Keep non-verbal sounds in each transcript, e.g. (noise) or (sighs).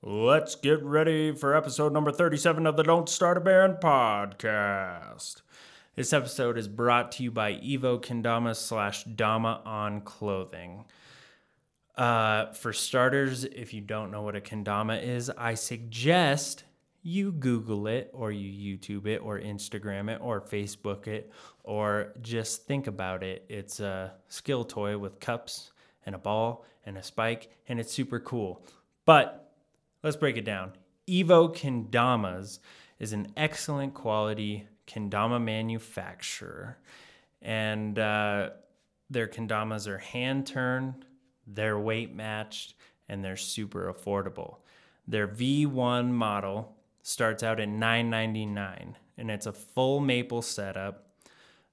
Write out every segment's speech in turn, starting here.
Let's get ready for episode number 37 of the Don't Start a Band podcast. This episode is brought to you by Evo Kendama slash Dama on Clothing. Uh, for starters, if you don't know what a kendama is, I suggest you Google it or you YouTube it or Instagram it or Facebook it or just think about it. It's a skill toy with cups and a ball and a spike, and it's super cool. But let's break it down. Evo Kendamas is an excellent quality kendama manufacturer, and uh, their kendamas are hand turned they're weight matched, and they're super affordable. Their V1 model starts out at $9.99, and it's a full maple setup.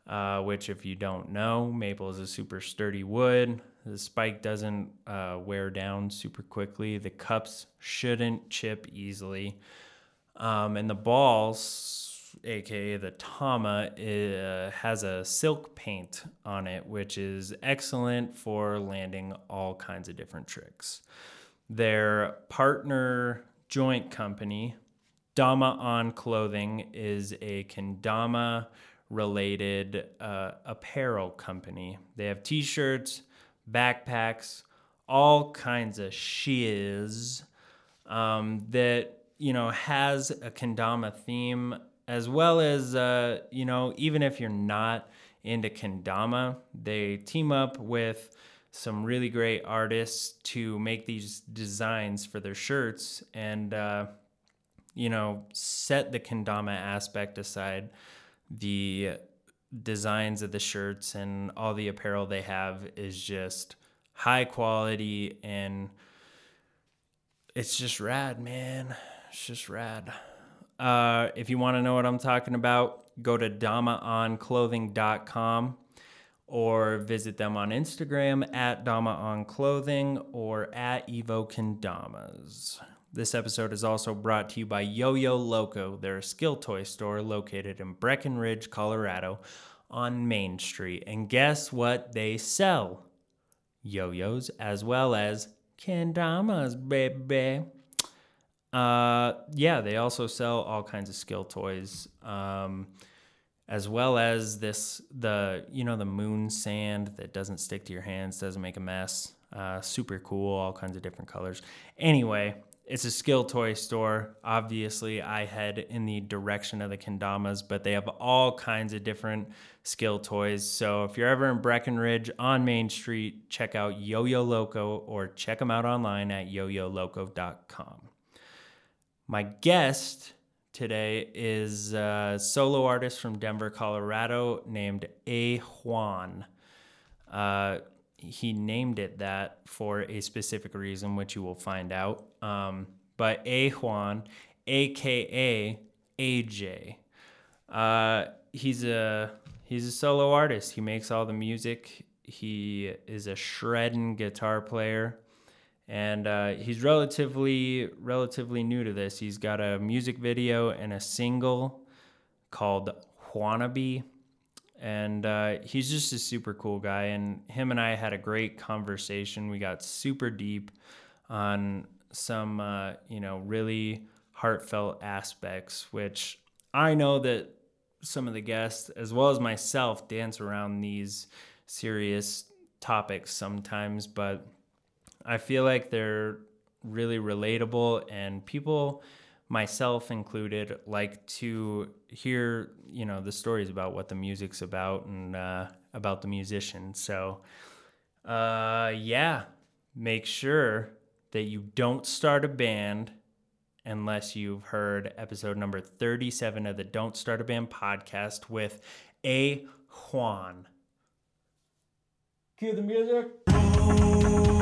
Uh, which, if you don't know, maple is a super sturdy wood. The spike doesn't uh, wear down super quickly. The cups shouldn't chip easily. Um, and the balls aka the Tama, uh, has a silk paint on it, which is excellent for landing all kinds of different tricks. Their partner joint company, Dama On Clothing, is a kendama related uh, apparel company. They have t shirts, backpacks, all kinds of shiz um, that you know has a kendama theme as well as uh, you know even if you're not into kendama they team up with some really great artists to make these designs for their shirts and uh, you know set the kendama aspect aside. The designs of the shirts and all the apparel they have is just high quality and it's just rad man it's just rad uh, if you want to know what I'm talking about, go to damaonclothing.com or visit them on Instagram at damaonclothing or at Evo Kendamas. This episode is also brought to you by Yo Yo Loco. They're a skill toy store located in Breckenridge, Colorado on Main Street. And guess what they sell? Yo yos as well as kendamas, baby. Uh, yeah, they also sell all kinds of skill toys, um, as well as this the you know the moon sand that doesn't stick to your hands, doesn't make a mess. Uh, super cool, all kinds of different colors. Anyway, it's a skill toy store. Obviously, I head in the direction of the kendamas, but they have all kinds of different skill toys. So if you're ever in Breckenridge on Main Street, check out Yo Yo Loco or check them out online at yoyoloco.com. My guest today is a solo artist from Denver, Colorado named A. Juan. Uh, he named it that for a specific reason, which you will find out. Um, but A. Juan, aka AJ, uh, he's a he's a solo artist. He makes all the music. He is a shredding guitar player and uh, he's relatively relatively new to this. He's got a music video and a single called "Wannabe," and uh, he's just a super cool guy. And him and I had a great conversation. We got super deep on some uh, you know really heartfelt aspects, which I know that some of the guests, as well as myself, dance around these serious topics sometimes, but I feel like they're really relatable and people myself included like to hear you know the stories about what the music's about and uh, about the musician. So uh, yeah make sure that you don't start a band unless you've heard episode number 37 of the don't start a band podcast with a. Juan. Cue the music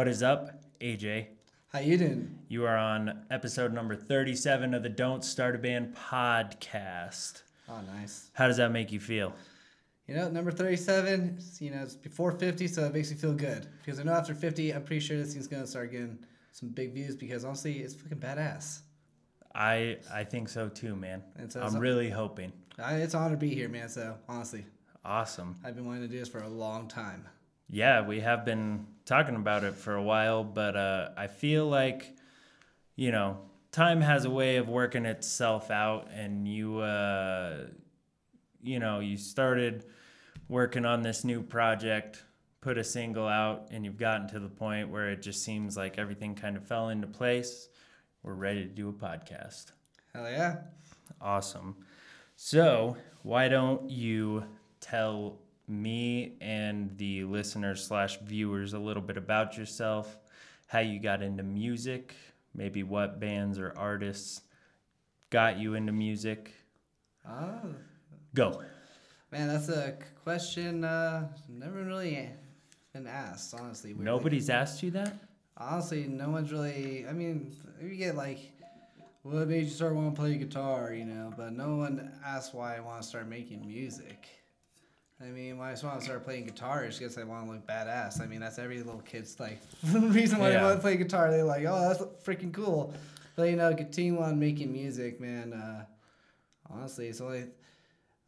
What is up, AJ? How you doing? You are on episode number 37 of the Don't Start a Band podcast. Oh, nice. How does that make you feel? you know, number 37, it's, you know, it's before 50, so it makes me feel good. Because I know after 50, I'm pretty sure this thing's going to start getting some big views because honestly, it's fucking badass. I I think so too, man. So I'm really hoping. I, it's an honor to be here, man. So honestly, Awesome. I've been wanting to do this for a long time. Yeah, we have been talking about it for a while, but uh, I feel like, you know, time has a way of working itself out, and you, uh, you know, you started working on this new project, put a single out, and you've gotten to the point where it just seems like everything kind of fell into place. We're ready to do a podcast. Hell yeah. Awesome. So, why don't you tell me and the listeners slash viewers a little bit about yourself, how you got into music, maybe what bands or artists got you into music? Oh, Go. man, that's a question uh, never really been asked, honestly. weirdly. Nobody's asked you that? Honestly, no one's really. I mean, you get like, what made you start wanting to play guitar, you know? But no one asks why I want to start making music. I mean, when I just want to start playing guitar is because I want to look badass. I mean, that's every little kid's like (laughs) reason why they want to play guitar. They're like, oh, that's freaking cool. But you know, continue on making music, man. Uh, honestly, it's only.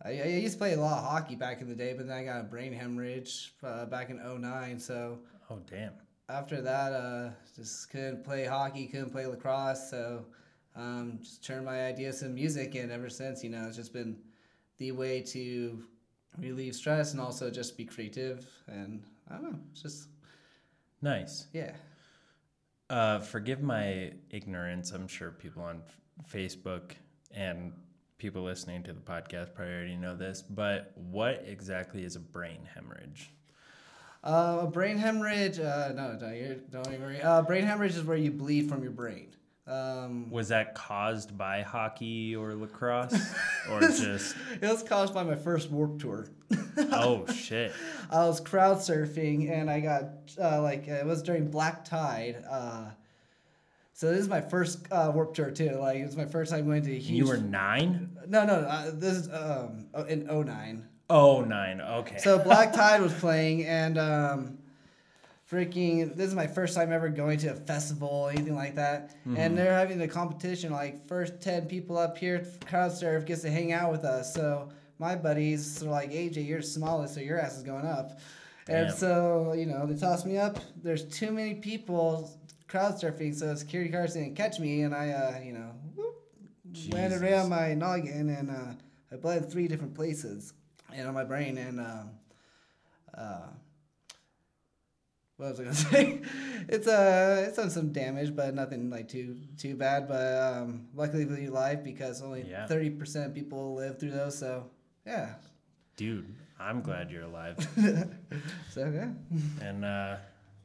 I, I used to play a lot of hockey back in the day, but then I got a brain hemorrhage uh, back in 09, so Oh, damn. after that, uh, just couldn't play hockey, couldn't play lacrosse, so um, just turned my ideas to music, and ever since, you know, it's just been the way to relieve stress and also just be creative, and I don't know, just Nice. yeah. Uh, forgive my ignorance. I'm sure people on Facebook and people listening to the podcast probably already know this, but what exactly is a brain hemorrhage? Uh, a brain hemorrhage, uh, no, don't even worry. Uh, brain hemorrhage is where you bleed from your brain. Um, Was that caused by hockey or lacrosse, (laughs) or just it was caused by my first warp tour. (laughs) oh shit? I was crowd surfing and I got uh, like it was during black tide. Uh, so this is my first uh, warp tour too. Like it was my first time going to huge. You were nine? no no uh, this is um oh, in 09. Oh nine. Okay. So black (laughs) tide was playing and um, freaking this is my first time ever going to a festival or anything like that. And they're having the competition like first ten people up here crowd surf gets to hang out with us. So my buddies are like AJ you're the smallest so your ass is going up. And so you know they toss me up. There's too many people crowd surfing, so security guards didn't catch me, and I uh, you know whoop, landed right on my noggin and uh, I bled three different places and on my brain and um, uh, what was I gonna (laughs) say? it's uh it's done some damage, but nothing like too too bad. But um, luckily we alive because only Yeah. thirty percent of people live through those. So yeah, Dude, I'm glad you're alive. (laughs) so yeah. And uh,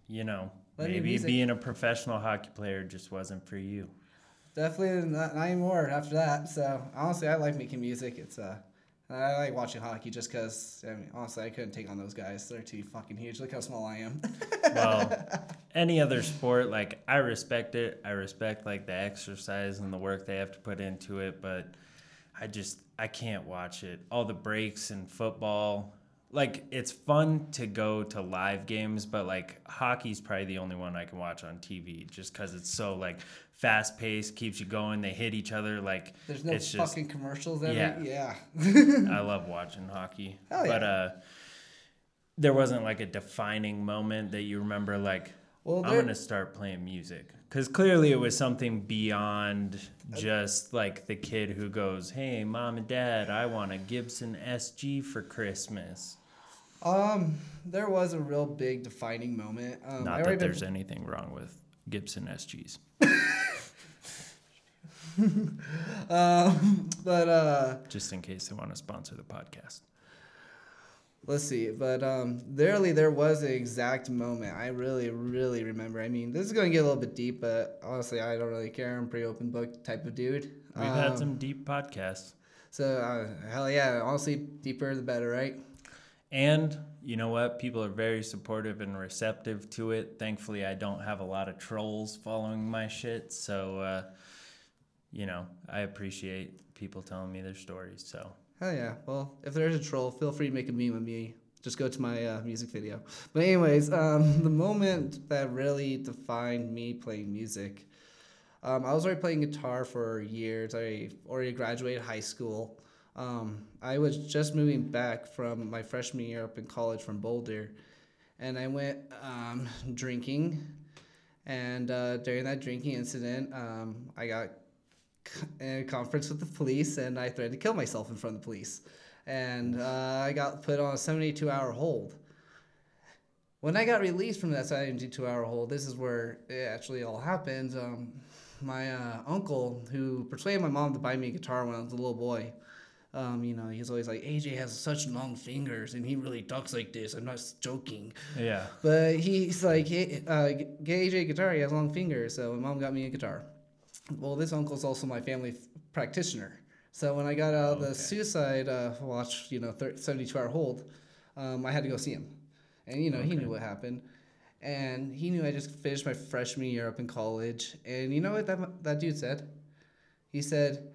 you know, Let maybe being a professional hockey player just wasn't for you. Definitely not, not anymore after that. So honestly, I like making music. It's uh, I like watching hockey just because. I mean, honestly, I couldn't take on those guys. They're too fucking huge. Look how small I am. well (laughs) any other sport like i respect it i respect like the exercise and the work they have to put into it but i just i can't watch it all the breaks in football like it's fun to go to live games but like hockey's probably the only one i can watch on tv just because it's so like fast paced keeps you going they hit each other like There's no it's just fucking commercials. Every, Yeah. yeah. (laughs) I love watching hockey. Hell yeah. But uh there wasn't like a defining moment that you remember like Well, I'm going to start playing music. Cuz clearly it was something beyond just like the kid who goes, "Hey, mom and dad, I want a Gibson SG for Christmas." Um, there was a real big defining moment. Um, Not that been- there's anything wrong with Gibson SGs. Um, but uh, Just in case they want to sponsor the podcast. let's see. But um, literally, there was an exact moment I really, really remember. I mean, this is going to get a little bit deep, but honestly, I don't really care. I'm a pretty open book type of dude. We've had Um, some deep podcasts. So uh, hell yeah, honestly, deeper the better, right? And you know what? People are very supportive and receptive to it. Thankfully, I don't have a lot of trolls following my shit. So, uh, you know, I appreciate people telling me their stories. So, Hell yeah. Well, if there's a troll, feel free to make a meme of me. Just go to my uh, music video. But anyways, um, (laughs) the moment that really defined me playing music, um, I was already playing guitar for years. I already graduated high school. Um, I was just moving back from my freshman year up in college from Boulder, and I went um, drinking. And uh, during that drinking incident, um, I got in a conference with the police, and I threatened to kill myself in front of the police. And uh, I got put on a 72 hour hold. When I got released from that 72 hour hold, this is where it actually all happened. Um, my uh, uncle, who persuaded my mom to buy me a guitar when I was a little boy, um, you know, he's always like, AJ has such long fingers and he really talks like this. I'm not joking. Yeah. But he's like, hey, uh, get AJ a guitar. He has long fingers. So my mom got me a guitar. Well, this uncle's also my family f- practitioner. So when I got out of the Okay. suicide uh, watch, you know, 30, 72 hour hold, um, I had to go see him. And, you know, he knew what happened. And he knew I just finished my freshman year up in college. And you know what that, that dude said? He said,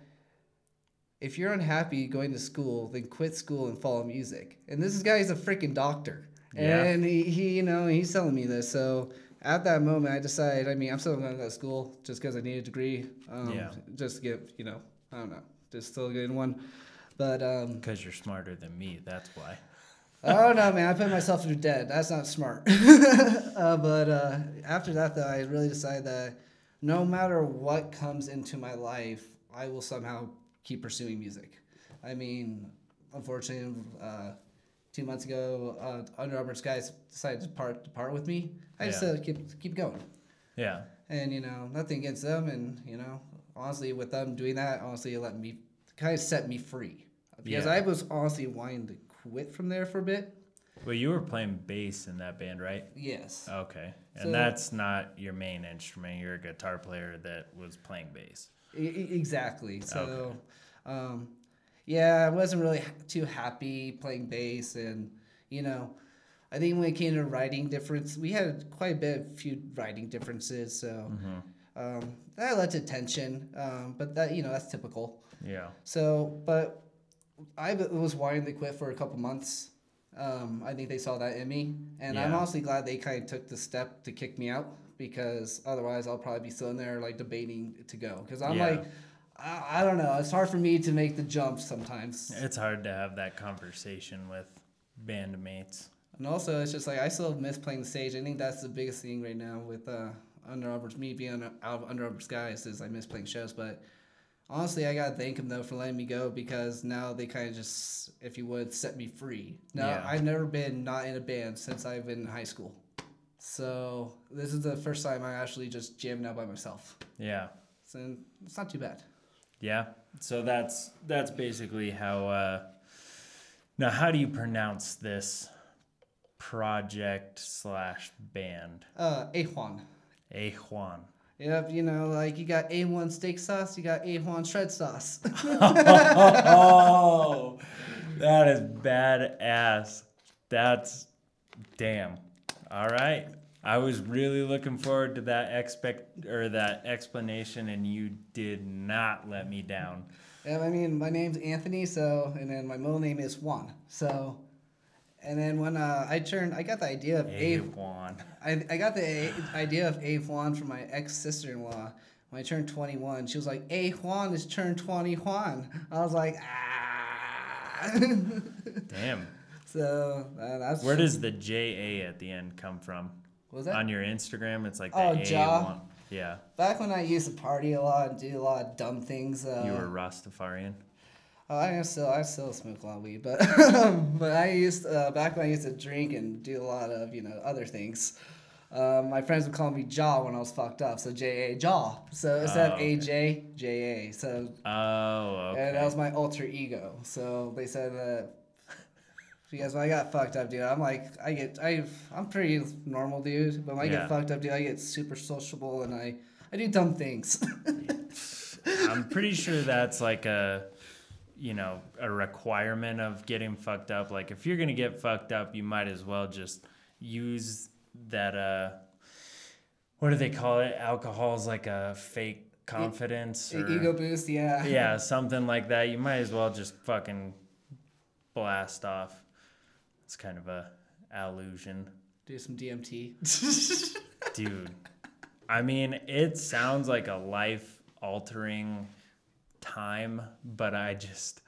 if you're unhappy going to school, then quit school and follow music. And this guy is a freaking doctor. Yeah. And he, he, you know, he's telling me this. So at that moment, I decided, I mean, I'm still going to go to school just because I need a degree. Um, Yeah. Just to get, you know, I don't know, just still getting one. But um, Because you're smarter than me. That's why. Don't know, man. I put myself through debt. That's not smart. (laughs) uh, but uh, after that, though, I really decided that no matter what comes into my life, I will somehow keep pursuing music. I mean, unfortunately, uh, two months ago, uh, Under Armour guys decided to part to part with me. I just Yeah. uh, keep keep going, Yeah. and you know, nothing against them, and you know, honestly, with them doing that, honestly, it let me kind of set me free because Yeah. I was honestly wanting to quit from there for a bit. Well, you were playing bass in that band, right? Yes. Okay. And So- that's not your main instrument. You're a guitar player that was playing bass. Exactly. So, um, yeah, I wasn't really too happy playing bass, and you know, I think when it came to writing difference, we had quite a bit of few writing differences. So um, that led to tension, um, but that you know that's typical. Yeah. So, but I was wanting to quit for a couple months. Um, I think they saw that in me, and I'm honestly glad they kind of took the step to kick me out because otherwise I'll probably be sitting there like debating to go because I'm Yeah. like, I, I don't know. It's hard for me to make the jump sometimes, It's hard to have that conversation with bandmates. and also it's just like I still miss playing the stage. I think that's the biggest thing right now with uh, Under Armour's me being out of Under Armour's guys is I miss playing shows, but. Honestly, I gotta thank them though for letting me go because now they kind of just, if you would, set me free. Now Yeah. I've never been not in a band since I've been in high school, so this is the first time I actually just jammed out by myself. Yeah. So it's not too bad. Yeah. So that's that's basically how uh now how do you pronounce this project slash band? Uh, A-Juan. A Juan. Yep, you know, like you got A1 steak sauce, you got A1 shred sauce. (laughs) oh, (laughs) that is badass. That's damn. All right. I was really looking forward to that expect or that explanation, and you did not let me down. yeah, I mean, my name's Anthony, so, and then my middle name is Juan. So, and then when uh, I turned, I got the idea of A. Juan. I, I got the a- idea of A Juan from my ex sister in law when I turned 21. She was like, A Juan is turned 20 Juan. I was like, ah. (laughs) Damn. So uh, that's Where does the J A at the end come from? what was that? On your Instagram, it's like the Oh, A Ja. one. Yeah. Back when I used to party a lot and do a lot of dumb things. Uh, You were Rastafarian. Oh, I still I still smoke a lot of weed, but (laughs) but I used uh, back when I used to drink and do a lot of you know other things. Um, my friends would call me Jaw when I was fucked up, so J A Jaw. So instead Oh, of A J J A. So Oh, okay. and that was my alter ego. So they said that because when I got fucked up, dude, I'm like I get I I'm pretty normal, dude. But when I Yeah. get fucked up, dude, I get super sociable and I I do dumb things. (laughs) I'm pretty sure that's like a, you know, a requirement of getting fucked up. Like if you're gonna get fucked up, you might as well just use that. Uh, what do they call it? Alcohol is like a fake confidence. Or, ego boost, yeah. yeah, (laughs) something like that. You might as well just fucking blast off. It's kind of a allusion. Do some DMT. (laughs) Dude, I mean, it sounds like a life altering time, but I just,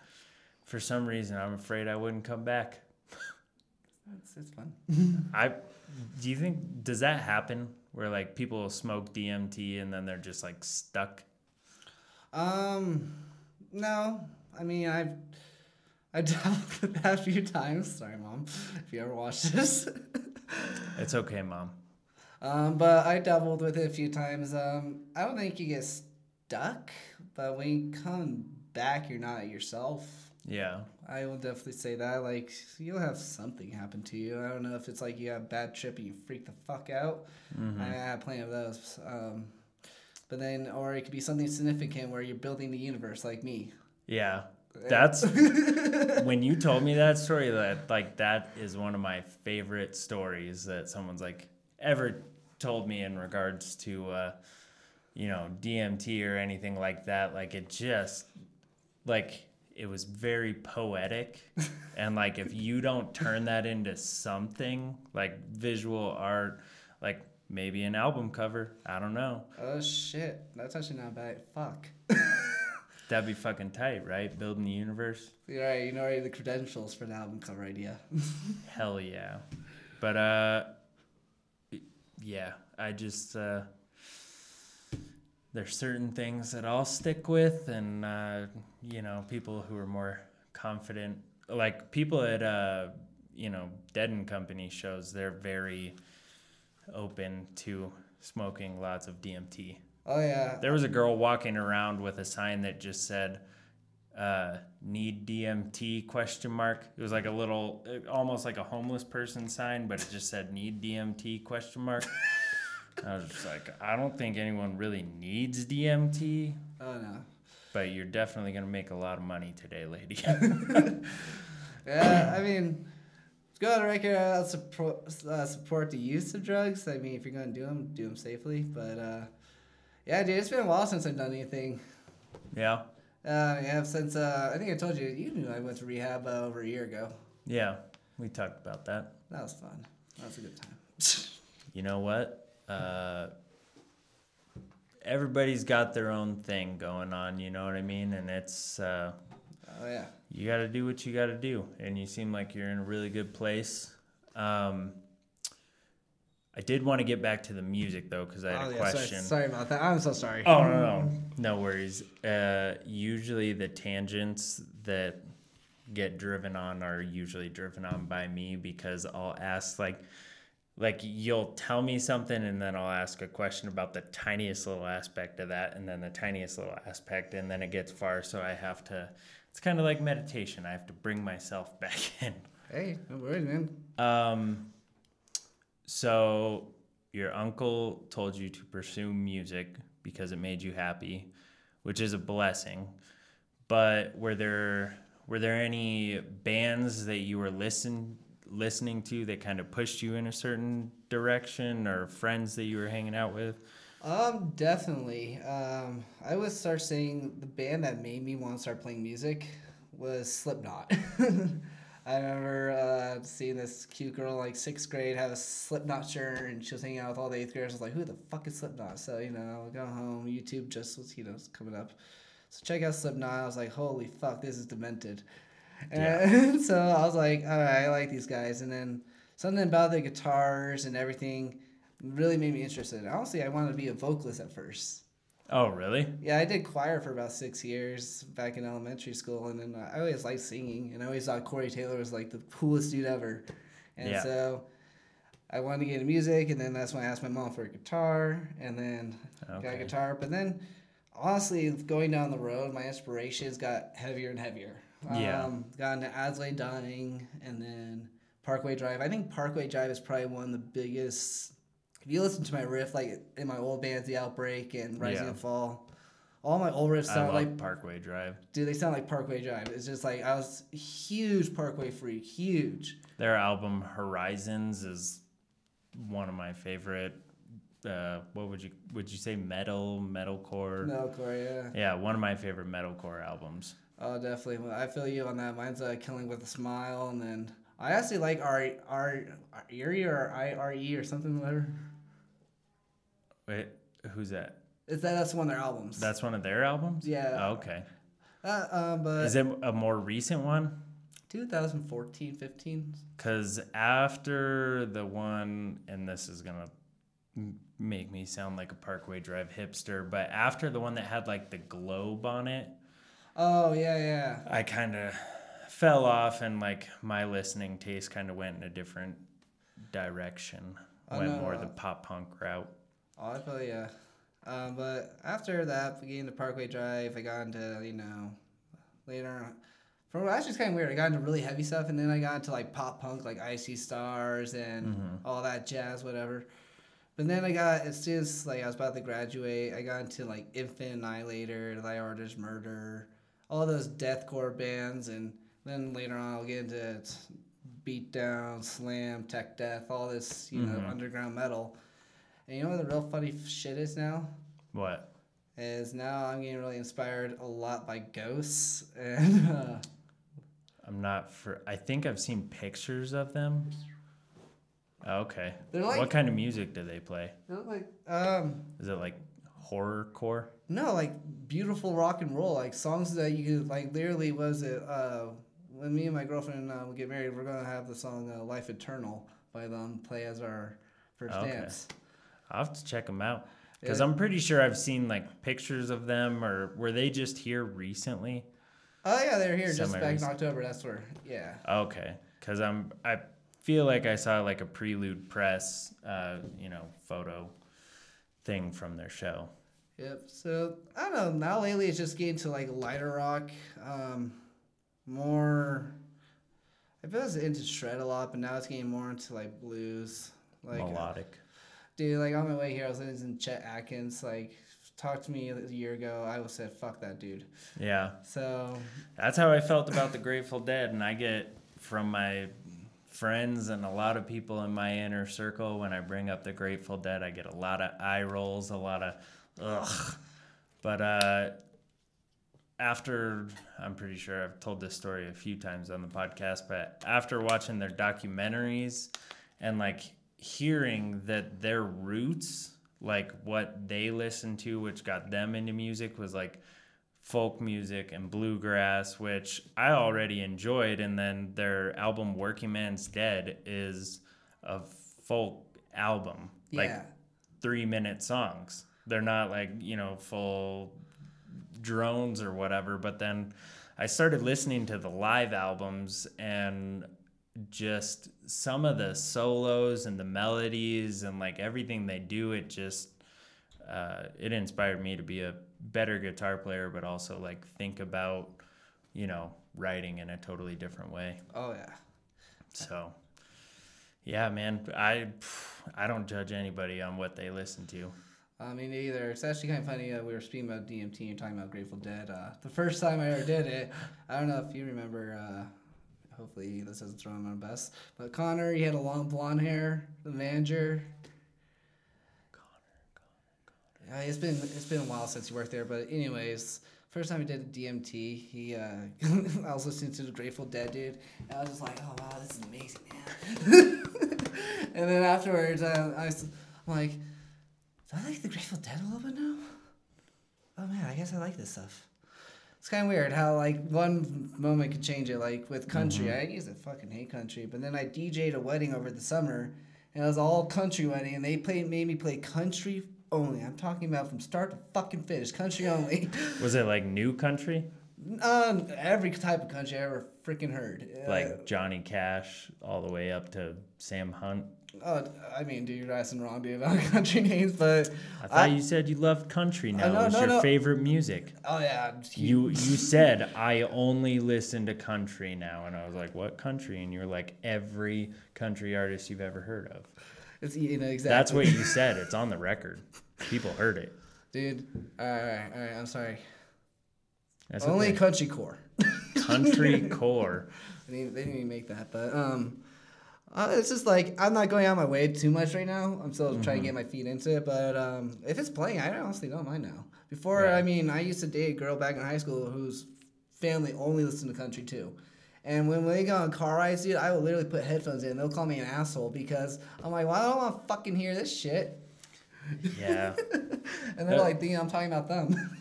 for some reason, I'm afraid I wouldn't come back. it's, it's fun. (laughs) I, do you think, does that happen where like people smoke DMT and then they're just like stuck? Um, no. I mean, I've I dabbled with (laughs) that a few times. Sorry, mom, if you ever watch this. (laughs) It's okay, mom. Um, but I dabbled with it a few times. Um, I don't think you get stuck, but when you come back, you're not yourself. Yeah. I will definitely say that. Like, you'll have something happen to you. I don't know if it's like you have a bad trip and you freak the fuck out. Mm-hmm. I had plenty of those. Um, but then, or it could be something significant where you're building the universe, like me. Yeah. That's (laughs) when you told me that story that like that is one of my favorite stories that someone's like ever told me in regards to uh you know DMT or anything like that like it just like it was very poetic (laughs) and like if you don't turn that into something like visual art like maybe an album cover I don't know Oh shit, that's actually not bad. Fuck. (laughs) that'd be fucking tight right building the universe right. You know already the credentials for the album cover idea. (laughs) Hell yeah. But uh yeah, I just uh there's certain things that I'll stick with and uh you know, people who are more confident like people at uh you know, Dead and Company shows, they're very open to smoking lots of DMT. Oh yeah. There was a girl walking around with a sign that just said uh, need DMT question mark. It was like a little, almost like a homeless person sign, but it just said need DMT question mark. I was just like, I don't think anyone really needs DMT, Oh no. but you're definitely gonna make a lot of money today, lady. (laughs) Yeah, I mean, let's go on record. I'll support, uh, support the use of drugs. I mean, if you're gonna do them, do them safely. But uh, yeah, dude, it's been a while since I've done anything. yeah, Uh, yeah, since uh, I think I told you, you knew I went to rehab uh, over a year ago. yeah, we talked about that. That was fun. That was a good time. You know what? Uh, everybody's got their own thing going on. You know what I mean? And it's. Uh, Oh yeah. you got to do what you got to do and you seem like you're in a really good place um, i did want to get back to the music though because i had Oh, a yeah, sorry- question Sorry, about that. I'm so sorry. oh no no no worries uh, usually the tangents that get driven on are usually driven on by me because i'll ask like like you'll tell me something and then I'll ask a question about the tiniest little aspect of that and then the tiniest little aspect and then it gets far so I have to it's kind of like meditation I have to bring myself (laughs) back in Hey, no worries, man. um so your uncle told you to pursue music because it made you happy which is a blessing but were there were there any bands that you were listen listening to that kind of pushed you in a certain direction or friends that you were hanging out with Um, definitely. Um, I would start saying the band that made me want to start playing music was Slipknot. (laughs) I remember uh, seeing this cute girl like sixth grade have a Slipknot shirt, and she was hanging out with all the eighth graders. I was like, "Who the fuck is Slipknot?" So you know, go home. YouTube just was you know coming up, so check out Slipknot. I was like, "Holy fuck, this is demented." And (laughs) so I was like, "All right, I like these guys." And then something about the guitars and everything really made me interested. Honestly, I wanted to be a vocalist at first. Oh really Yeah, I did choir for about six years back in elementary school, and then I always liked singing, and I always thought Corey Taylor was like the coolest dude ever. And Yeah. so I wanted to get into music, and then that's when I asked my mom for a guitar, and then got a guitar. But then, honestly, going down the road, my inspirations got heavier and heavier. Yeah. Um, got into As I Lay Dying, and then Parkway Drive. I think Parkway Drive is probably one of the biggest. If you listen to my riff, like in my old bands, The Outbreak and Rising Yeah. and Fall, all my old riffs sound like Parkway Drive dude. They sound like Parkway Drive. It's just like I was huge Parkway freak, huge. their album Horizons is one of my favorite uh, what would you would you say metal metalcore Corey, yeah. yeah one of my favorite metalcore albums Oh, definitely. Well, I feel you on that. Mine's uh, Killing with a Smile, and then I actually like R R Erie or I R E or something whatever. Wait, who's that? Is that that's one of their albums? That's one of their albums. Yeah. Oh, okay. Uh, um, but Is it a more recent one? 2014, 15. Because after the one, and this is gonna make me sound like a Parkway Drive hipster, but after the one that had like the globe on it, Oh yeah, yeah. I kind of fell off, and like my listening taste kind of went in a different direction. Oh, went no, more uh, the pop punk route. Oh, I feel yeah. Um, but after that, we into Parkway Drive. I got into you know later. on- From actually, it's kind of weird. I got into really heavy stuff, and then I got into like pop punk, like Icy Stars and all that jazz, whatever. But then I got as soon as like I was about to graduate, I got into like Infant Annihilator, Thy Art Is Murder, all those deathcore bands, and then later on I'll get into Beatdown, Slam, Tech Death, all this you know underground metal. And you know what the real funny shit is now? What? Is now I'm getting really inspired a lot by ghosts and (laughs) uh, I'm not for. I think I've seen pictures of them. Oh, Okay. They're like- what kind of music do they play? they're like um Is it like horror core? no like beautiful rock and roll like songs that you could like literally was it uh when me and my girlfriend uh, get married we're gonna have the song uh, Life Eternal by them play as our first Okay. dance. I'll have to check them out because Yeah. I'm pretty sure I've seen like pictures of them, or were they just here recently? Oh yeah, they're here just back in. October. That's where yeah. Okay, because I'm I feel like I saw like a prelude press, uh, you know, photo thing from their show. Yep. So I don't know. Now lately, it's just getting to like lighter rock, um, more. I feel it's into shred a lot, but now it's getting more into like blues. Like, uh, melodic. Dude, like on my way here, I was listening to Chet Atkins. Like, talked to me a year ago. I was said, "Fuck that dude." Yeah, So that's how I felt about the Grateful Dead, and I get from my friends and a lot of people in my inner circle when I bring up the Grateful Dead, I get a lot of eye rolls, a lot of ugh. But uh, after I'm pretty sure I've told this story a few times on the podcast, but after watching their documentaries and like hearing that their roots, like what they listened to, which got them into music, was like folk music and bluegrass, which I already enjoyed. And then their album Workingman's Dead is a folk album, like three minute songs. They're not like, you know, full drones or whatever. But then I started listening to the live albums and just some of the solos and the melodies and like everything they do, it just, uh, it inspired me to be a better guitar player, but also like think about, you know, writing in a totally different way. oh yeah. So, yeah, man, I I don't judge anybody on what they listen to. I mean, either. It's actually kind of funny. Uh, we were speaking about DMT and talking about Grateful Dead. Uh, the first time I ever did it, I don't know if you remember. Uh, hopefully, this doesn't throw him on the bus. But Connor, he had a long blonde hair. The manager. Connor. Yeah, it's been it's been a while since he worked there, but anyways, first time he did a DMT, he uh, (laughs) I was listening to the Grateful Dead dude, and I was just like, oh wow, this is amazing, man. (laughs) and then afterwards, uh, I was I'm like, do I like the Grateful Dead a little bit now? Oh man, I guess I like this stuff. It's kind of weird how like one moment could change it. Like with country, I used to fucking hate country, but then I DJ'd a wedding over the summer, and it was all country wedding, and they played made me play country only. I'm talking about from start to fucking finish, country only. (laughs) Was it like new country? um, every type of country I ever freaking heard. Uh, Like Johnny Cash all the way up to Sam Hunt? Oh, I mean, dude, you're asking wrong, dude, about (laughs) country names, but I thought you said you loved country now. know, it was no, your no. favorite music. oh yeah, You you (laughs) said I only listen to country now, and I was like, "What country?" And you're like, "Every country artist you've ever heard of." it's you know exactly. That's what you said. (laughs) It's on the record. People heard it. dude. All right, all right, I'm sorry. That's Only okay. country core. country core. They didn't, they didn't even make that, but um, uh, it's just like I'm not going out my way too much right now. I'm still trying to get my feet into it, but um, if it's playing, I honestly don't mind now. Before. I mean, I used to date a girl back in high school whose family only listen to country too. And when we go on car rides, dude, I will literally put headphones in. They'll call me an asshole because I'm like, well, I don't want to fucking hear this shit. Yeah. (laughs) And they're like thinking I'm talking about them.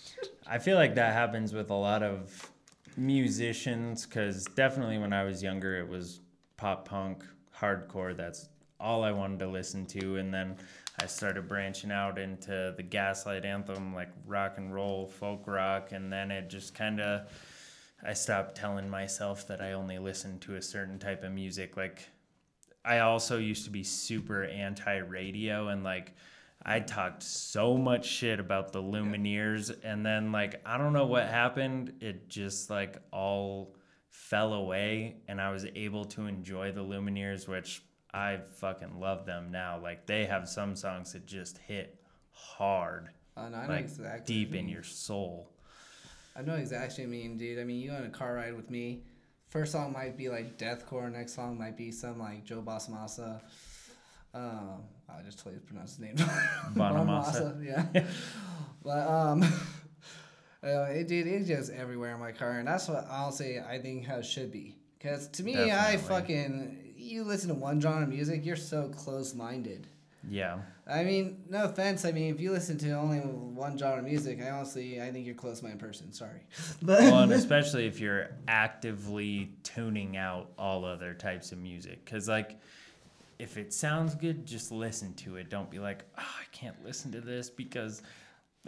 (laughs) I feel like that happens with a lot of musicians because definitely when I was younger, it was pop punk, hardcore. That's all I wanted to listen to. And then I started branching out into the Gaslight Anthem, like rock and roll, folk rock. And then it just kind of, I stopped telling myself that I only listened to a certain type of music. Like, I also used to be super anti radio and like I talked so much shit about the Lumineers and then like I don't know what happened. It just like all fell away and I was able to enjoy the Lumineers, which I fucking love them now. Like they have some songs that just hit hard, Uh, no, I know like exactly. deep in your soul. I know exactly what you mean, dude. I mean, you on a car ride with me. First song might be like deathcore. Next song might be some like Joe Bosamasa. Um, I just totally pronounce his name. (laughs) Bonamassa. yeah. (laughs) but um, (laughs) uh, it dude, it just everywhere in my car, and that's what honestly I think how it should be. Cause to me, I fucking you listen to one genre of music, you're so close minded. Yeah. I mean, no offense. I mean, if you listen to only one genre of music, I honestly, I think you're a close-minded person. Sorry, (laughs) but well, and (laughs) especially if you're actively tuning out all other types of music. Because, like, if it sounds good, just listen to it. Don't be like, oh, I can't listen to this because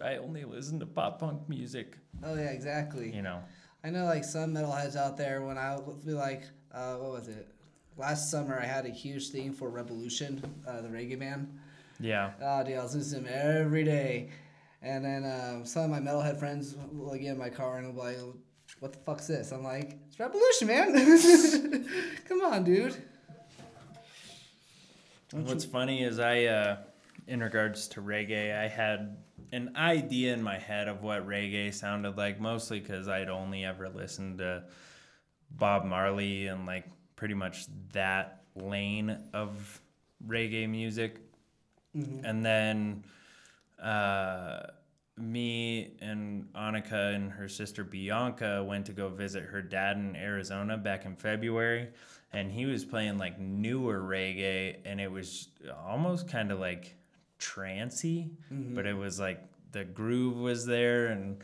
I only listen to pop punk music. oh yeah, exactly. You know? I know like some metalheads out there. When I would be like, uh, what was it? Last summer, I had a huge thing for Rebelution, uh, the reggae band. Yeah. Oh, dude, I was listening to them every day. And then um, some of my metalhead friends will get in my car and will be like, what the fuck's this? I'm like, it's Rebelution, man. (laughs) Come on, dude. What's funny is I, uh, in regards to reggae, I had an idea in my head of what reggae sounded like, mostly because I'd only ever listened to Bob Marley and like pretty much that lane of reggae music. And then uh, me and Annika and her sister Bianca went to go visit her dad in Arizona back in February. And he was playing like newer reggae, and it was almost kind of like trancy, but it mm-hmm. was like the groove was there, and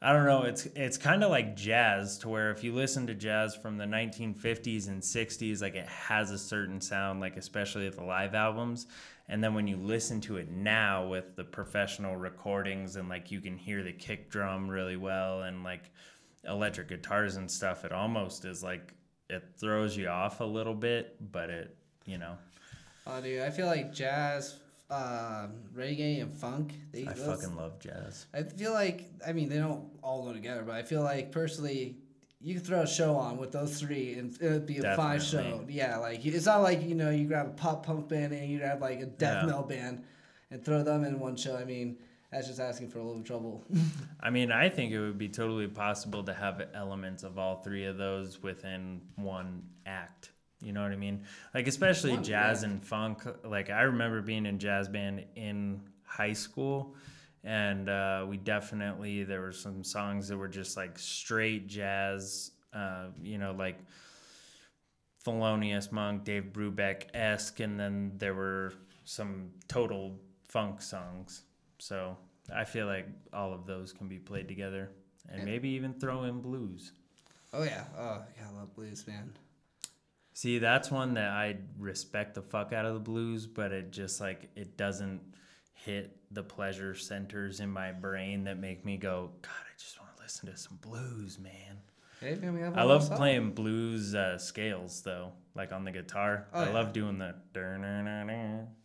I don't know. It's it's kind of like jazz, to where if you listen to jazz from the 1950s and 60s, like it has a certain sound, like especially at the live albums. And then when you listen to it now with the professional recordings, and like you can hear the kick drum really well, and like electric guitars and stuff, it almost is like it throws you off a little bit, but it, you know, Oh, dude, I feel like jazz, um, reggae, and funk. They, I those- fucking love jazz. I feel like I mean they don't all go together, but I feel like personally you could throw a show on with those three and it'd be a fine show. Yeah, like it's not like you know you grab a pop punk band and you grab like a death Yeah. metal band and throw them in one show. I mean that's just asking for a little trouble. (laughs) I mean, I think it would be totally possible to have elements of all three of those within one act. You know what I mean? Like especially One, jazz yeah. and funk. Like I remember being in jazz band in high school, and uh, we definitely there were some songs that were just like straight jazz. Uh, you know, like Thelonious Monk, Dave Brubeck esque, and then there were some total funk songs. So I feel like all of those can be played together, and maybe even throw in blues. oh yeah, oh yeah, I love blues, man. See, that's one that I respect the fuck out of the blues, but it just like it doesn't hit the pleasure centers in my brain that make me go, God, I just want to listen to some blues, man. Hey, man, we have I love playing blues uh, scales though, like on the guitar. Oh, I yeah. love doing the,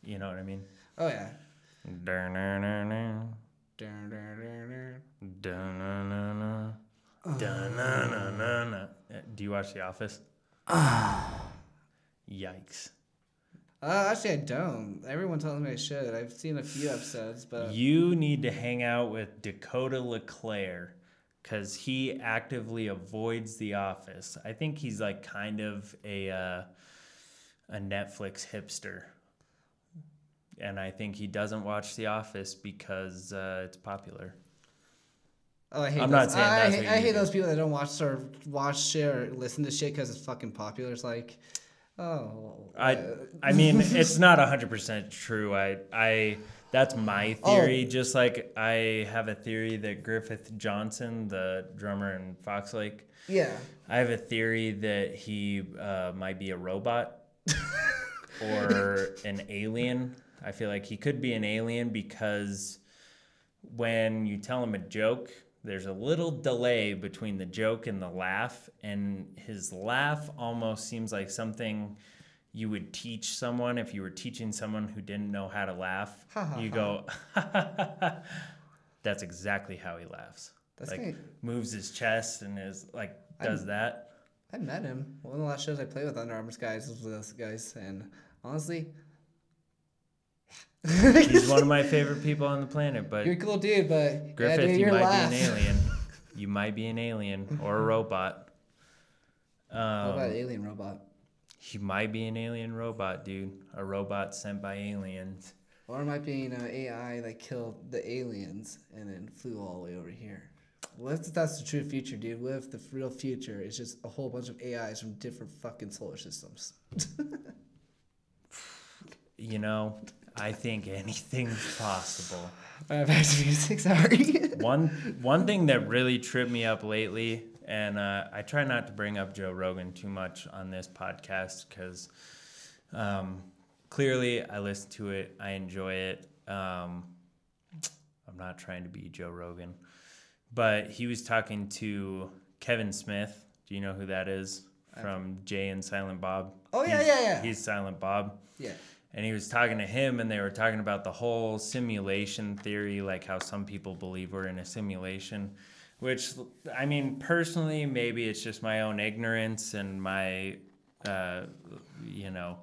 you know what I mean? Oh yeah. Dun-na-na-na-na. Uh, Do you watch The Office? (sighs) Yikes. Uh, actually, I don't. Everyone tells me I should. I've seen a few episodes, but You need to hang out with Dakota LeClaire because he actively avoids The Office. I think he's like kind of a uh, a Netflix hipster, and I think he doesn't watch The Office because uh, it's popular. Oh, I hate I'm those. not saying I, I, I hate do. those people that don't watch or watch shit or listen to shit because it's fucking popular. It's like, oh, I I mean, it's not hundred percent true. I I that's my Oh. theory. Just like I have a theory that Griffith Johnson, the drummer in Fox Lake, yeah. I have a theory that he uh, might be a robot (laughs) or an alien. I feel like he could be an alien because when you tell him a joke, there's a little delay between the joke and the laugh, and his laugh almost seems like something you would teach someone if you were teaching someone who didn't know how to laugh. You go, (laughs) that's exactly how he laughs. That's like moves his chest and is like does that. I met him. One of the last shows I played with Under Auburn Skies guys was with those guys, and honestly, He's one of my (laughs) favorite people on the planet, but you're a cool dude. But Griffith, yeah, dude, you might laugh. be an alien. (laughs) You might be an alien or a (laughs) robot. What about Um, alien robot? you might be an alien robot, dude. A robot sent by aliens. Or it might be an AI that killed the aliens and then flew all the way over here. What if that's the true future, dude? What if the real future is just a whole bunch of AIs from different fucking solar systems? You know, I think anything's possible. Alright, back to music. Sorry. (laughs) One one thing that really tripped me up lately, and uh, I try not to bring up Joe Rogan too much on this podcast because um, clearly I listen to it, I enjoy it. Um, I'm not trying to be Joe Rogan, but he was talking to Kevin Smith. Do you know who that is? From Jay and Silent Bob. Oh, yeah, He's- yeah, yeah. He's Silent Bob yeah. And he was talking to him and they were talking about the whole simulation theory like how some people believe we're in a simulation which i mean personally maybe it's just my own ignorance and my uh, you know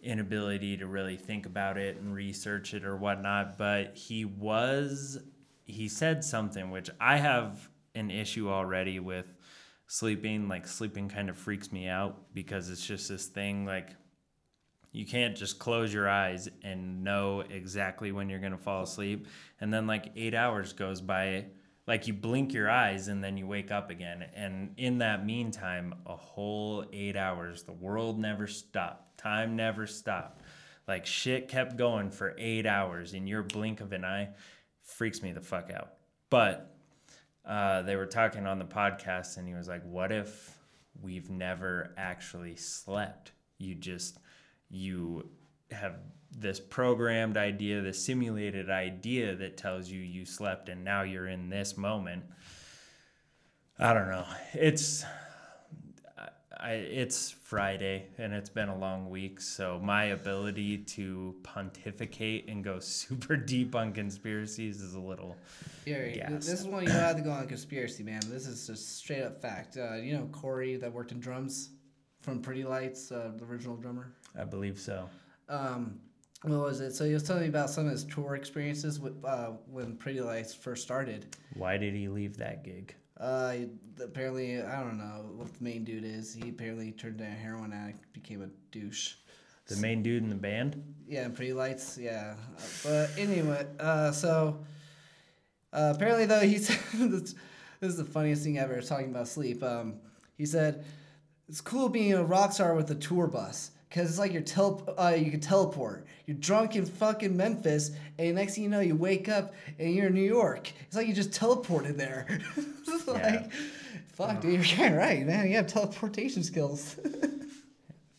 inability to really think about it and research it or whatnot. But he was he said something which i have an issue already with sleeping. Like sleeping kind of freaks me out because it's just this thing like you can't just close your eyes and know exactly when you're going to fall asleep. And then like 8 hours goes by like you blink your eyes and then you wake up again. And in that meantime a whole 8 hours the world never stopped. Time never stopped. Like shit kept going for 8 hours in your blink of an eye. Freaks me the fuck out. But uh, they were talking on the podcast and he was like what if we've never actually slept? You just you have this programmed idea this simulated idea that tells you you slept and now you're in this moment i don't know it's I, it's Friday and it's been a long week, so my ability to pontificate and go (laughs) super deep on conspiracies is a little Gary, this is one you don't have to go on conspiracy, man. This is just straight up fact. Uh, you know Corey that worked in drums from Pretty Lights, uh, the original drummer. I believe so. um, what was it? So he was telling me about some of his tour experiences with, uh, when Pretty Lights first started. Why did he leave that gig? Uh, apparently, I don't know what the main dude is. He apparently turned down a heroin addict, became a douche. The main dude in the band? Yeah, Pretty Lights, yeah. But anyway, uh, so uh, apparently though he (laughs) said this, this is the funniest thing ever talking about sleep. Um, he said it's cool being a rock star with a tour bus because it's like you're tel- uh, you can teleport. You're drunk in fucking Memphis, and next thing you know, you wake up and you're in New York. It's like you just teleported there. (laughs) It's like, Yeah. fuck, dude, you're kind of right, man. You have teleportation skills. (laughs)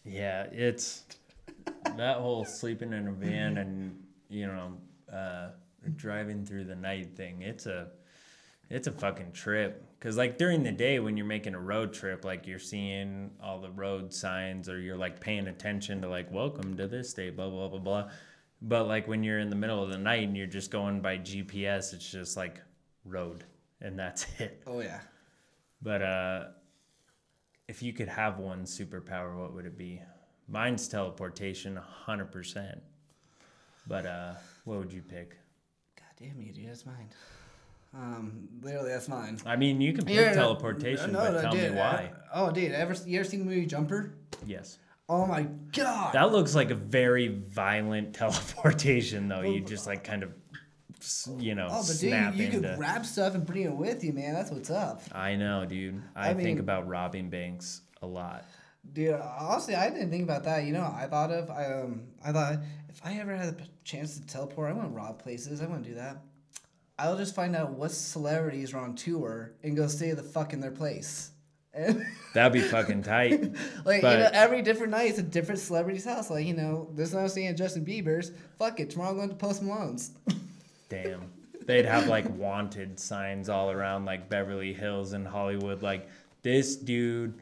Yeah, it's that whole sleeping in a van and you know uh, driving through the night thing. It's a it's a fucking trip because like during the day when you're making a road trip, like you're seeing all the road signs or you're like paying attention to like welcome to this state, blah blah blah blah. But like when you're in the middle of the night and you're just going by GPS, it's just like road and that's (laughs) it. oh yeah. But uh, if you could have one superpower, what would it be? Mine's teleportation, hundred percent. But uh, what would you pick? God damn you, dude. That's mine. Um, literally, that's mine. I mean, you can pick Yeah, teleportation, no, but no, tell dude, me why. uh, oh, dude, ever you ever seen the movie Jumper? yes, Oh my god! that looks like a very violent (laughs) teleportation, though. You just like kind of you know, Oh, but snap dude, you into. could grab stuff and bring it with you, man. That's what's up. I know, dude. I, I think mean- about robbing banks a lot. Dude, honestly, I didn't think about that. You know, I thought of, I um, I thought if I ever had a chance to teleport, I want to rob places. I want to do that. I'll just find out what celebrities are on tour and go stay the fuck in their place. And (laughs) That'd be fucking tight. (laughs) like But- you know, every different night it's a different celebrity's house. Like you know, this night I'm staying at Justin Bieber's. Fuck it, tomorrow I'm going to Post Malone's. (laughs) Damn. They'd have like wanted signs all around like Beverly Hills and Hollywood. Like, this dude,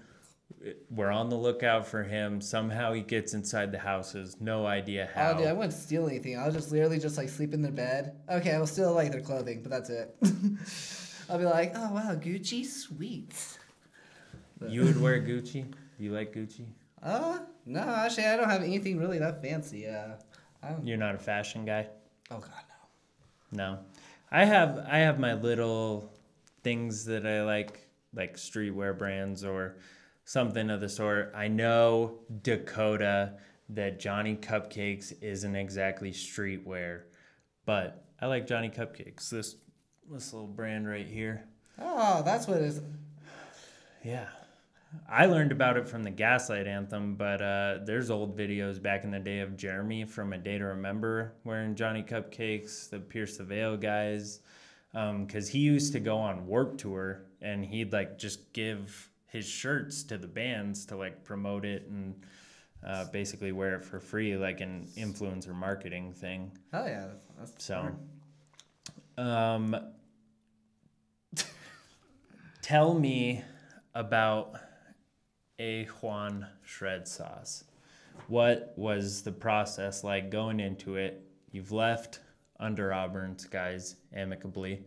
we're on the lookout for him. Somehow he gets inside the houses. No idea how. Oh, dude, I wouldn't steal anything. I'll just literally just like sleep in their bed. Okay, I will steal like their clothing, but that's it. (laughs) I'll be like, oh wow, Gucci, sweet. you would wear Gucci? You like Gucci? Uh, no, actually, I don't have anything really that fancy. Uh, I don't. You're not a fashion guy? Oh God, no. No. I have I have my little things that I like like streetwear brands or something of the sort. I know Dakota that Johnny Cupcakes isn't exactly streetwear, but I like Johnny Cupcakes. This this little brand right here. Oh, that's what it is. Yeah. I learned about it from the Gaslight Anthem, but uh, there's old videos back in the day of Jeremy from A Day to Remember wearing Johnny Cupcakes, the Pierce the Veil guys, because he used to go on Warped Tour and he'd like just give his shirts to the bands to like promote it and uh, basically wear it for free, like an influencer marketing thing. Oh yeah, that's So, smart. um, tell me about a Juan shred sauce. What was the process like going into it? You've left Under Auburn Skies guys amicably,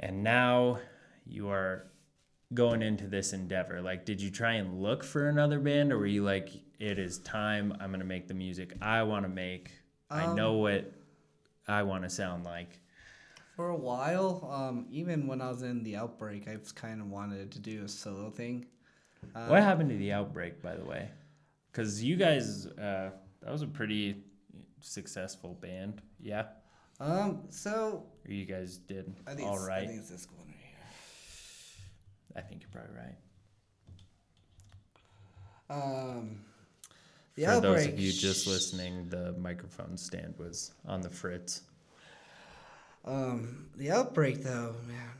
and now you are going into this endeavor. Like, did you try and look for another band, or were you like, it is time, I'm gonna make the music I wanna make? I Um, know what I wanna sound like. For a while, um, even when I was in the outbreak, I just kind of wanted to do a solo thing. Uh, What happened to the outbreak, by the way? Because you guys, uh, that was a pretty successful band. Yeah, Um, so or you guys did I think all it's, I think it's this one right. I think you're probably right. Um, the For outbreak. those of you just listening, the microphone stand was on the fritz. Um, the outbreak, though, man.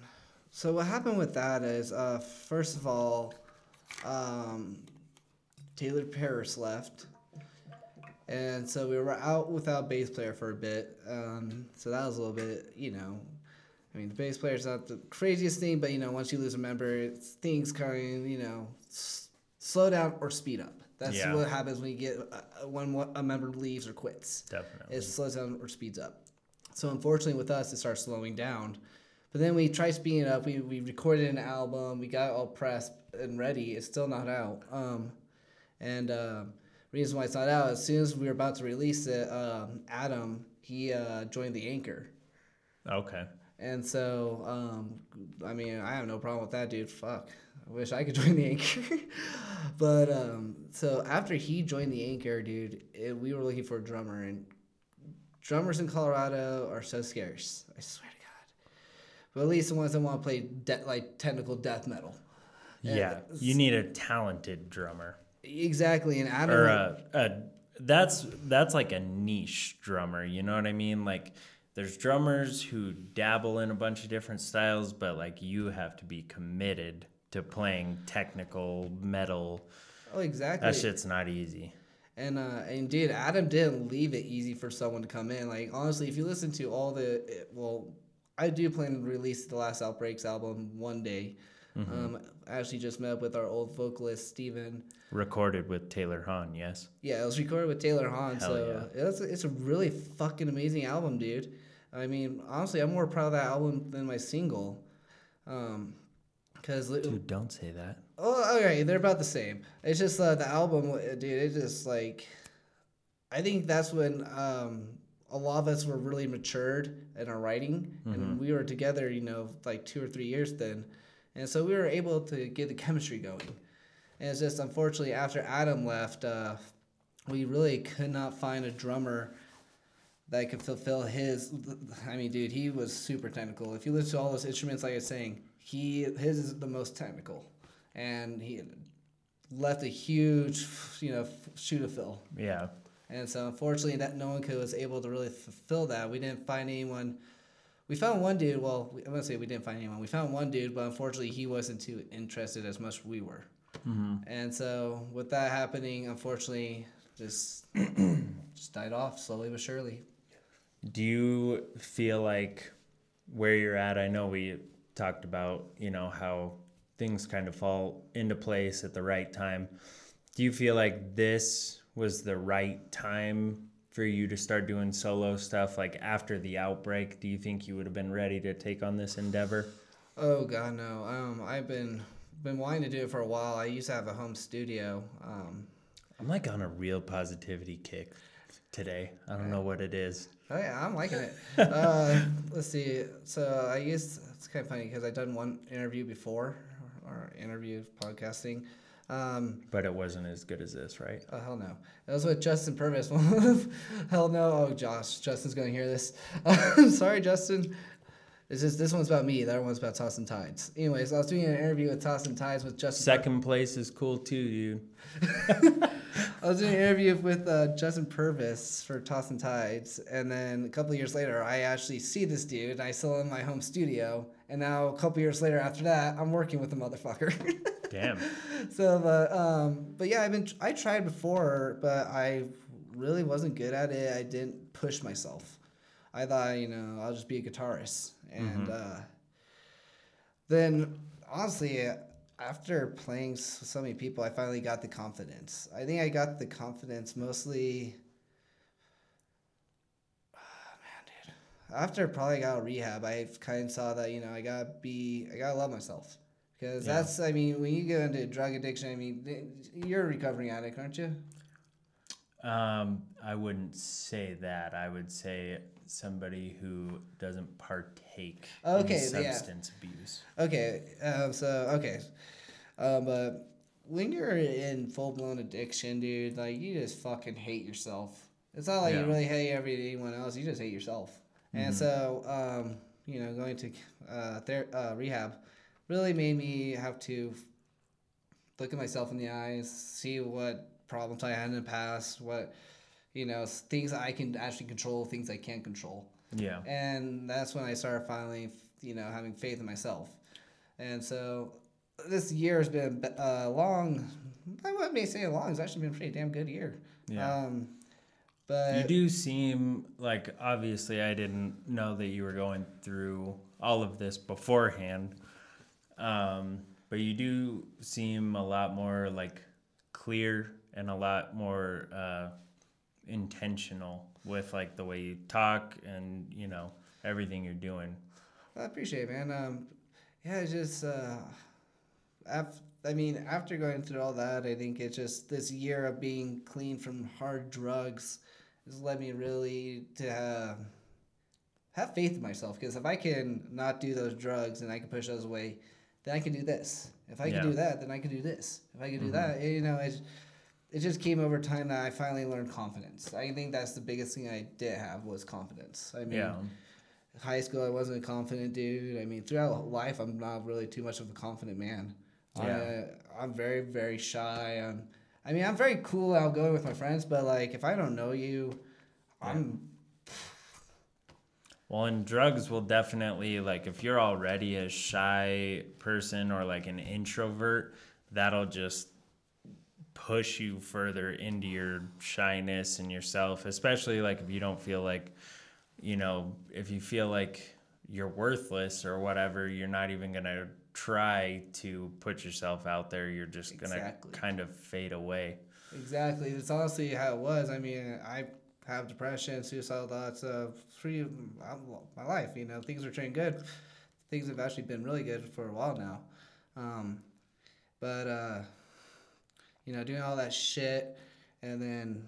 So what happened with that is, uh, first of all, um, Taylor Paris left, and so we were out without bass player for a bit. Um, so that was a little bit, you know. I mean, the bass player is not the craziest thing, but you know, once you lose a member, it's, things kind of, you know, s- slow down or speed up. That's Yeah. what happens when you get uh, when a member leaves or quits Definitely. it slows down or speeds up. So unfortunately, with us, it starts slowing down. But then we try speeding it up. We, we recorded an album. We got it all pressed and ready. It's still not out. Um, and um reason why it's not out, as soon as we were about to release it, um, Adam he uh, joined the Anchor. okay. And so, um, I mean, I have no problem with that, dude. Fuck. I wish I could (laughs) join the anchor. (laughs) but um, so after he joined the anchor, dude, it, we were looking for a drummer, and drummers in Colorado are so scarce. I swear to God. But at least the ones that want to play de- like technical death metal. Yeah, you need a talented drummer, Exactly, and Adam. or a, a that's that's like a niche drummer. You know what I mean? Like, there's drummers who dabble in a bunch of different styles, but like you have to be committed to playing technical metal. oh, exactly. That shit's not easy. And uh, and dude, Adam didn't leave it easy for someone to come in. Like honestly, if you listen to all the it- well, I do plan to release the last Outbreaks album one day. Mm-hmm. Um, I actually just met up with our old vocalist Steven. Recorded with Taylor Hahn, yes. Yeah, it was recorded with Taylor Hahn, Hell so it's it's a really fucking amazing album, dude. I mean, honestly, I'm more proud of that album than my single. Um, cause Dude, don't say that. Oh, okay, they're about the same. It's just uh, the album, uh, dude. It just like, I think that's when um, a lot of us were really matured in our writing, and we were together, you know, like two or three years then, and so we were able to get the chemistry going. And it's just unfortunately after Adam left, uh, we really could not find a drummer that could fulfill his. I mean, dude, he was super technical. If you listen to all those instruments, like I was saying, he his is the most technical, and he left a huge, you know, shoe to fill. Yeah. And so, unfortunately, that no one could was able to really fulfill that. We didn't find anyone. We found one dude. Well, I'm gonna say we didn't find anyone. We found one dude, but unfortunately, he wasn't too interested as much as we were. Mm-hmm. And so, with that happening, unfortunately, just (clears throat) just died off slowly but surely. Do you feel like where you're at? I know we talked about, you know, how things kind of fall into place at the right time. Do you feel like this was the right time for you to start doing solo stuff? Like after the outbreak, do you think you would have been ready to take on this endeavor? Oh God, no. Um, I've been been wanting to do it for a while. I used to have a home studio. Um, I'm like on a real positivity kick today. I don't know what it is. Oh yeah, I'm liking it. (laughs) uh, let's see. So I used it's kind of funny because I've done one interview before, or interview podcasting. Um, But it wasn't as good as this, right? oh hell no, it was with Justin Purvis. (laughs) hell no. Oh Josh, Justin's gonna hear this. (laughs) Sorry, Justin. It's just this one's about me. The other one's about Toss and Tides. Anyways, I was doing an interview with Toss and Tides with Justin. Second place is cool too, dude. (laughs) I was doing an interview with uh, Justin Purvis for Toss and Tides, and then a couple of years later, I actually see this dude. And I saw him in my home studio, and now a couple years later, after that, I'm working with the motherfucker. (laughs) Damn. so, but um, but yeah, I've been I tried before, but I really wasn't good at it. I didn't push myself. I thought, you know, I'll just be a guitarist, and uh, then honestly, after playing so many people, I finally got the confidence. I think I got the confidence mostly. Ah, man, dude. After probably got out of rehab, I kind of saw that you know I gotta be, I gotta love myself because Yeah. that's. I mean, when you go into drug addiction, I mean, you're a recovering addict, aren't you? Um, I wouldn't say that. I would say somebody who doesn't partake Okay, in yeah. substance abuse. Okay, um, so okay, um, but when you're in full blown addiction, dude, like you just fucking hate yourself. It's not like Yeah. you really hate every anyone else. You just hate yourself. And so, um, you know, going to uh, ther- uh, rehab really made me have to look at myself in the eyes, see what problems I had in the past, what you know, things I can actually control, things I can't control Yeah. and that's when I started finally, you know, having faith in myself. And so this year has been uh, long. I wouldn't say long. It's actually been a pretty damn good year. Yeah. Um, but You do seem like obviously I didn't know that you were going through all of this beforehand. Um, but you do seem a lot more like clear and a lot more uh, intentional with like the way you talk and you know everything you're doing. I appreciate it, man. Um, yeah, it's just, uh, af- I mean, after going through all that, I think it's just this year of being clean from hard drugs has led me really to uh, have faith in myself. Because if I can not do those drugs and I can push those away, then I can do this. If I can Yeah. do that, then I can do this. If I can do that, you know, it's, it just came over time that I finally learned confidence. I think that's the biggest thing I did have was confidence. I mean, Yeah. high school I wasn't a confident dude. I mean, throughout life I'm not really too much of a confident man. Yeah. I, I'm very very shy. I'm, I mean, I'm very cool outgoing with my friends, but like if I don't know you, I'm Well, and drugs will definitely like if you're already a shy person or like an introvert, that'll just push you further into your shyness and yourself, especially like if you don't feel like, you know, if you feel like you're worthless or whatever, you're not even going to try to put yourself out there. You're just going to Exactly. kind of fade away. exactly. It's honestly how it was. I mean, I have depression, suicidal thoughts, uh, through my life. You know, things are turning good. Things have actually been really good for a while now. Um, but uh, you know, doing all that shit and then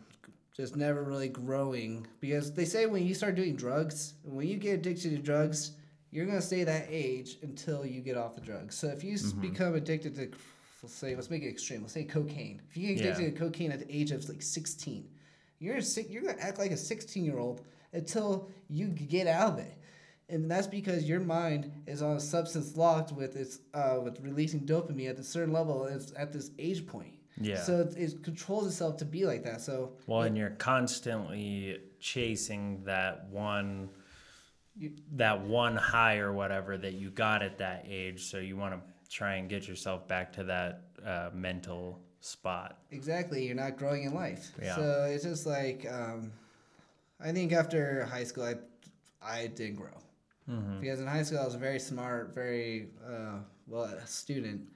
just never really growing because they say when you start doing drugs, when you get addicted to drugs, you're gonna stay that age until you get off the drugs. So if you s become addicted to, let's say, let's make it extreme. Let's say cocaine. If you get addicted Yeah. to cocaine at the age of like 16, you're you're gonna act like a 16 year old until you get out of it. And that's because your mind is on a substance locked with its uh, with releasing dopamine at a certain level. It's at this age point. Yeah. So it, it controls itself to be like that. So Well, and you're constantly chasing that one that one high or whatever that you got at that age. So you want to try and get yourself back to that uh, mental spot. Exactly, you're not growing in life. Yeah. So it's just like um, I think after high school, I I didn't grow Mm-hmm. because in high school I was a very smart, very uh, well a student.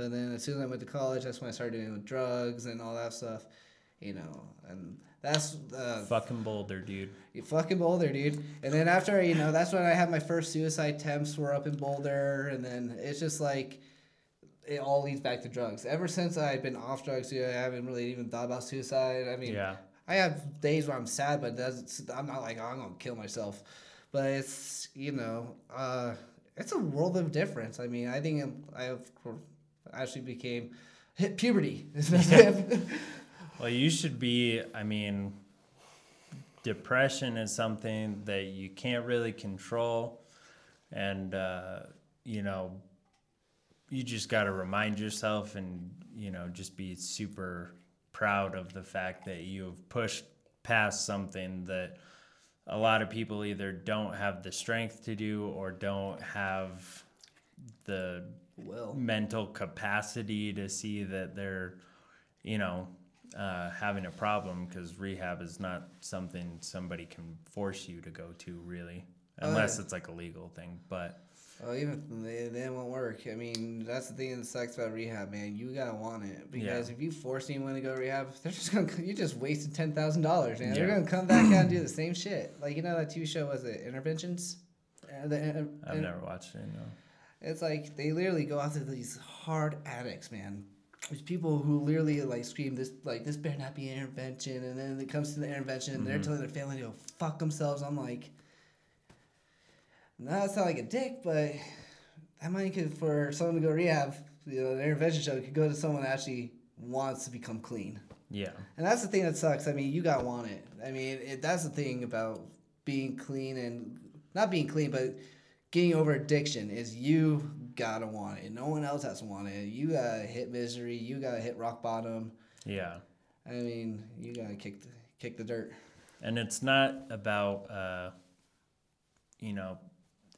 But then as soon as I went to college, that's when I started doing drugs and all that stuff. You know, and that's uh, Fucking Boulder, dude. you fucking Boulder, dude. And then after, you know, that's when I had my first suicide attempts were up in Boulder. And then it's just like, it all leads back to drugs. Ever since I've been off drugs, dude, I haven't really even thought about suicide. I mean, Yeah. I have days where I'm sad, but that's, I'm not like, oh, I'm going to kill myself. But it's, you know, uh, it's a world of difference. I mean, I think I have actually became hit puberty. (laughs) Well, you should be, I mean, depression is something that you can't really control. And, uh, you know, you just got to remind yourself and, you know, just be super proud of the fact that you have pushed past something that a lot of people either don't have the strength to do or don't have the well, mental capacity to see that they're, you know, uh, having a problem because rehab is not something somebody can force you to go to, really, unless yeah. it's like a legal thing. But Oh, even if they, they won't work. I mean, that's the thing that sucks about rehab, man. You gotta want it because Yeah. if you force anyone to go to rehab, they're just gonna (laughs) you just wasted ten thousand dollars, man. They're gonna come back out and do the same shit. Like you know that TV show was it Interventions? Uh, the, uh, I've uh, never watched it. No. It's like they literally go after these hard addicts, man. There's people who literally like scream this like this better not be an intervention, and then it comes to the intervention, and they're Mm-hmm. telling their family to go fuck themselves. I'm like, no, that's not like a dick, but that money could for someone to go rehab. You know, the intervention show could go to someone that actually wants to become clean. Yeah. And that's the thing that sucks. I mean, you got to want it. I mean, it, that's the thing about being clean and not being clean, but getting over addiction is you gotta want it. No one else has to want it. You gotta hit misery. You gotta hit rock bottom. Yeah. I mean, you gotta kick the, kick the dirt. And it's not about, uh, you know,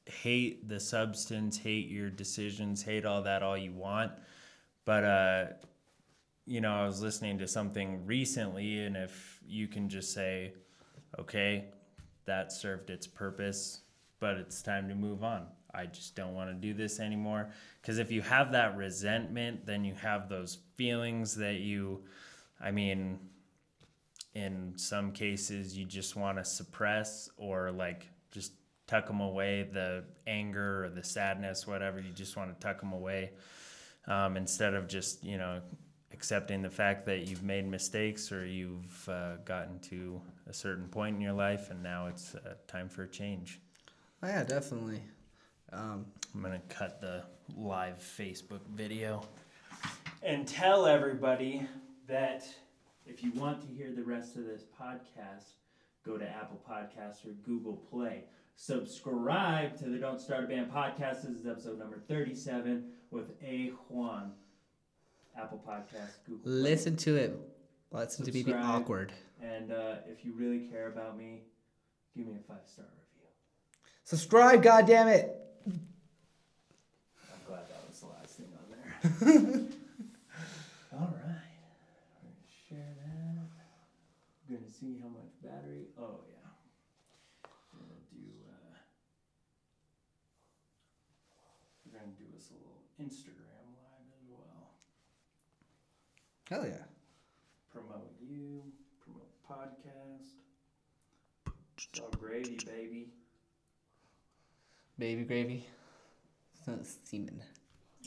hate the substance, hate your decisions, hate all that all you want. But, uh, you know, I was listening to something recently, and if you can just say, okay, that served its purpose, but it's time to move on. I just don't want to do this anymore. Because if you have that resentment, then you have those feelings that you, I mean, in some cases you just want to suppress or like just tuck them away the anger or the sadness whatever you just want to tuck them away um, instead of just you know accepting the fact that you've made mistakes or you've uh, gotten to a certain point in your life and now it's uh, time for a change Oh, yeah, definitely. Um, i'm going to cut the live facebook video and tell everybody that if you want to hear the rest of this podcast, go to Apple Podcasts or Google Play. Subscribe to the Don't Start a Band podcast. This is episode number 37 with A. Juan. Apple Podcasts, Google Play. listen to it. Listen to me be awkward. And uh, if you really care about me, give me a five star Subscribe, goddammit. I'm glad that was the last thing on there. (laughs) All right. We're to share that. We're to see how much battery. Oh, yeah. We're to do. Uh, we're to do us a little Instagram live as well. Hell yeah. Promote you, promote podcast. It's all gravy, baby. Baby gravy. It's not semen.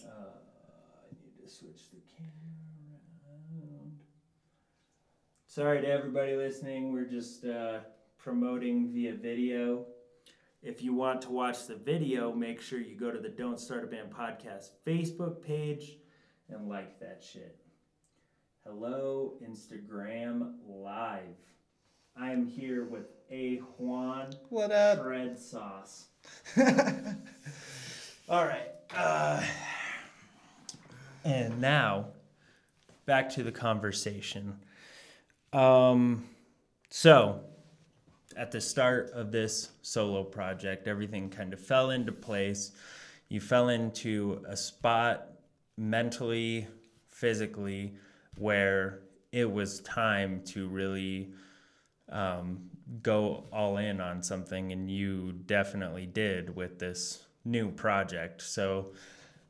Uh, I need to switch the camera around. Sorry to everybody listening. We're just uh, promoting via video. If you want to watch the video, make sure you go to the Don't Start a Band podcast Facebook page and like that shit. Hello, Instagram Live. I am here with A. Juan. What up? Sauce. (laughs) All right. Uh, and now, back to the conversation. Um, so, at the start of this solo project, everything kind of fell into place. You fell into a spot mentally, physically, where it was time to really um, go all in on something, and you definitely did with this new project. So,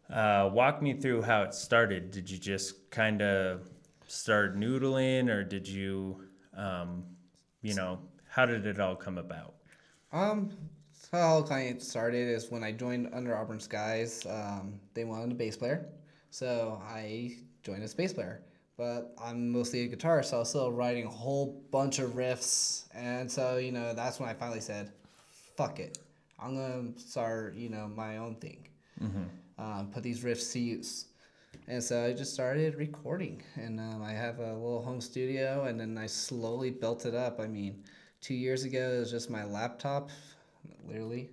uh, walk me through how it started. Did you just kind of start noodling, or did you, um, you know, how did it all come about? Um, how kind of started is when I joined Under Auburn Skies. Um, they wanted a bass player, so I joined as bass player. But I'm mostly a guitarist, so I was still writing a whole bunch of riffs, and so you know that's when I finally said, "Fuck it, I'm gonna start you know my own thing, um, put these riffs to use." And so I just started recording, and um, I have a little home studio, and then I slowly built it up. I mean, two years ago it was just my laptop, literally,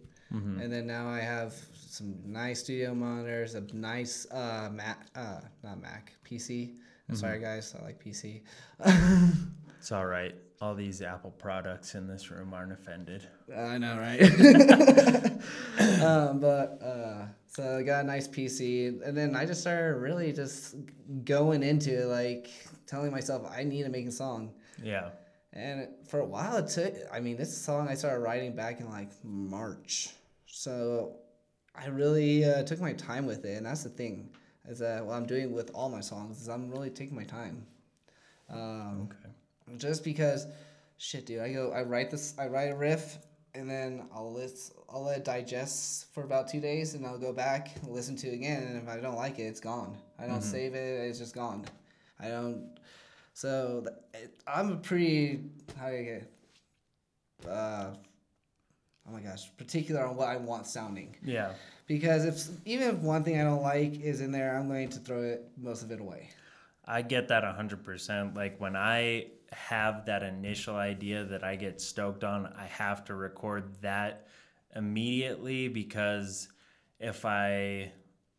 and then now I have some nice studio monitors, a nice uh, Mac, uh, not Mac, PC. Sorry guys, I like PC. (laughs) It's all right. All these Apple products in this room aren't offended. I know, right? (laughs) (laughs) um, but uh, so I got a nice PC, and then I just started really just going into it, like telling myself I need to make a song. Yeah. And for a while, it took. I mean, this song I started writing back in like March, so I really uh, took my time with it, and that's the thing. Is that what I'm doing with all my songs? Is I'm really taking my time. Um, Okay. just because shit dude i go i write this i write a riff and then i'll list i'll let it digest for about two days and i'll go back and listen to it again and if i don't like it it's gone i don't save it it's just gone i don't so it, i'm a pretty how do you get uh oh my gosh particular on what i want sounding Yeah. Because if even if one thing i don't like is in there i'm going to throw it most of it away I get that 100%. Like when I have that initial idea that I get stoked on, I have to record that immediately because if I,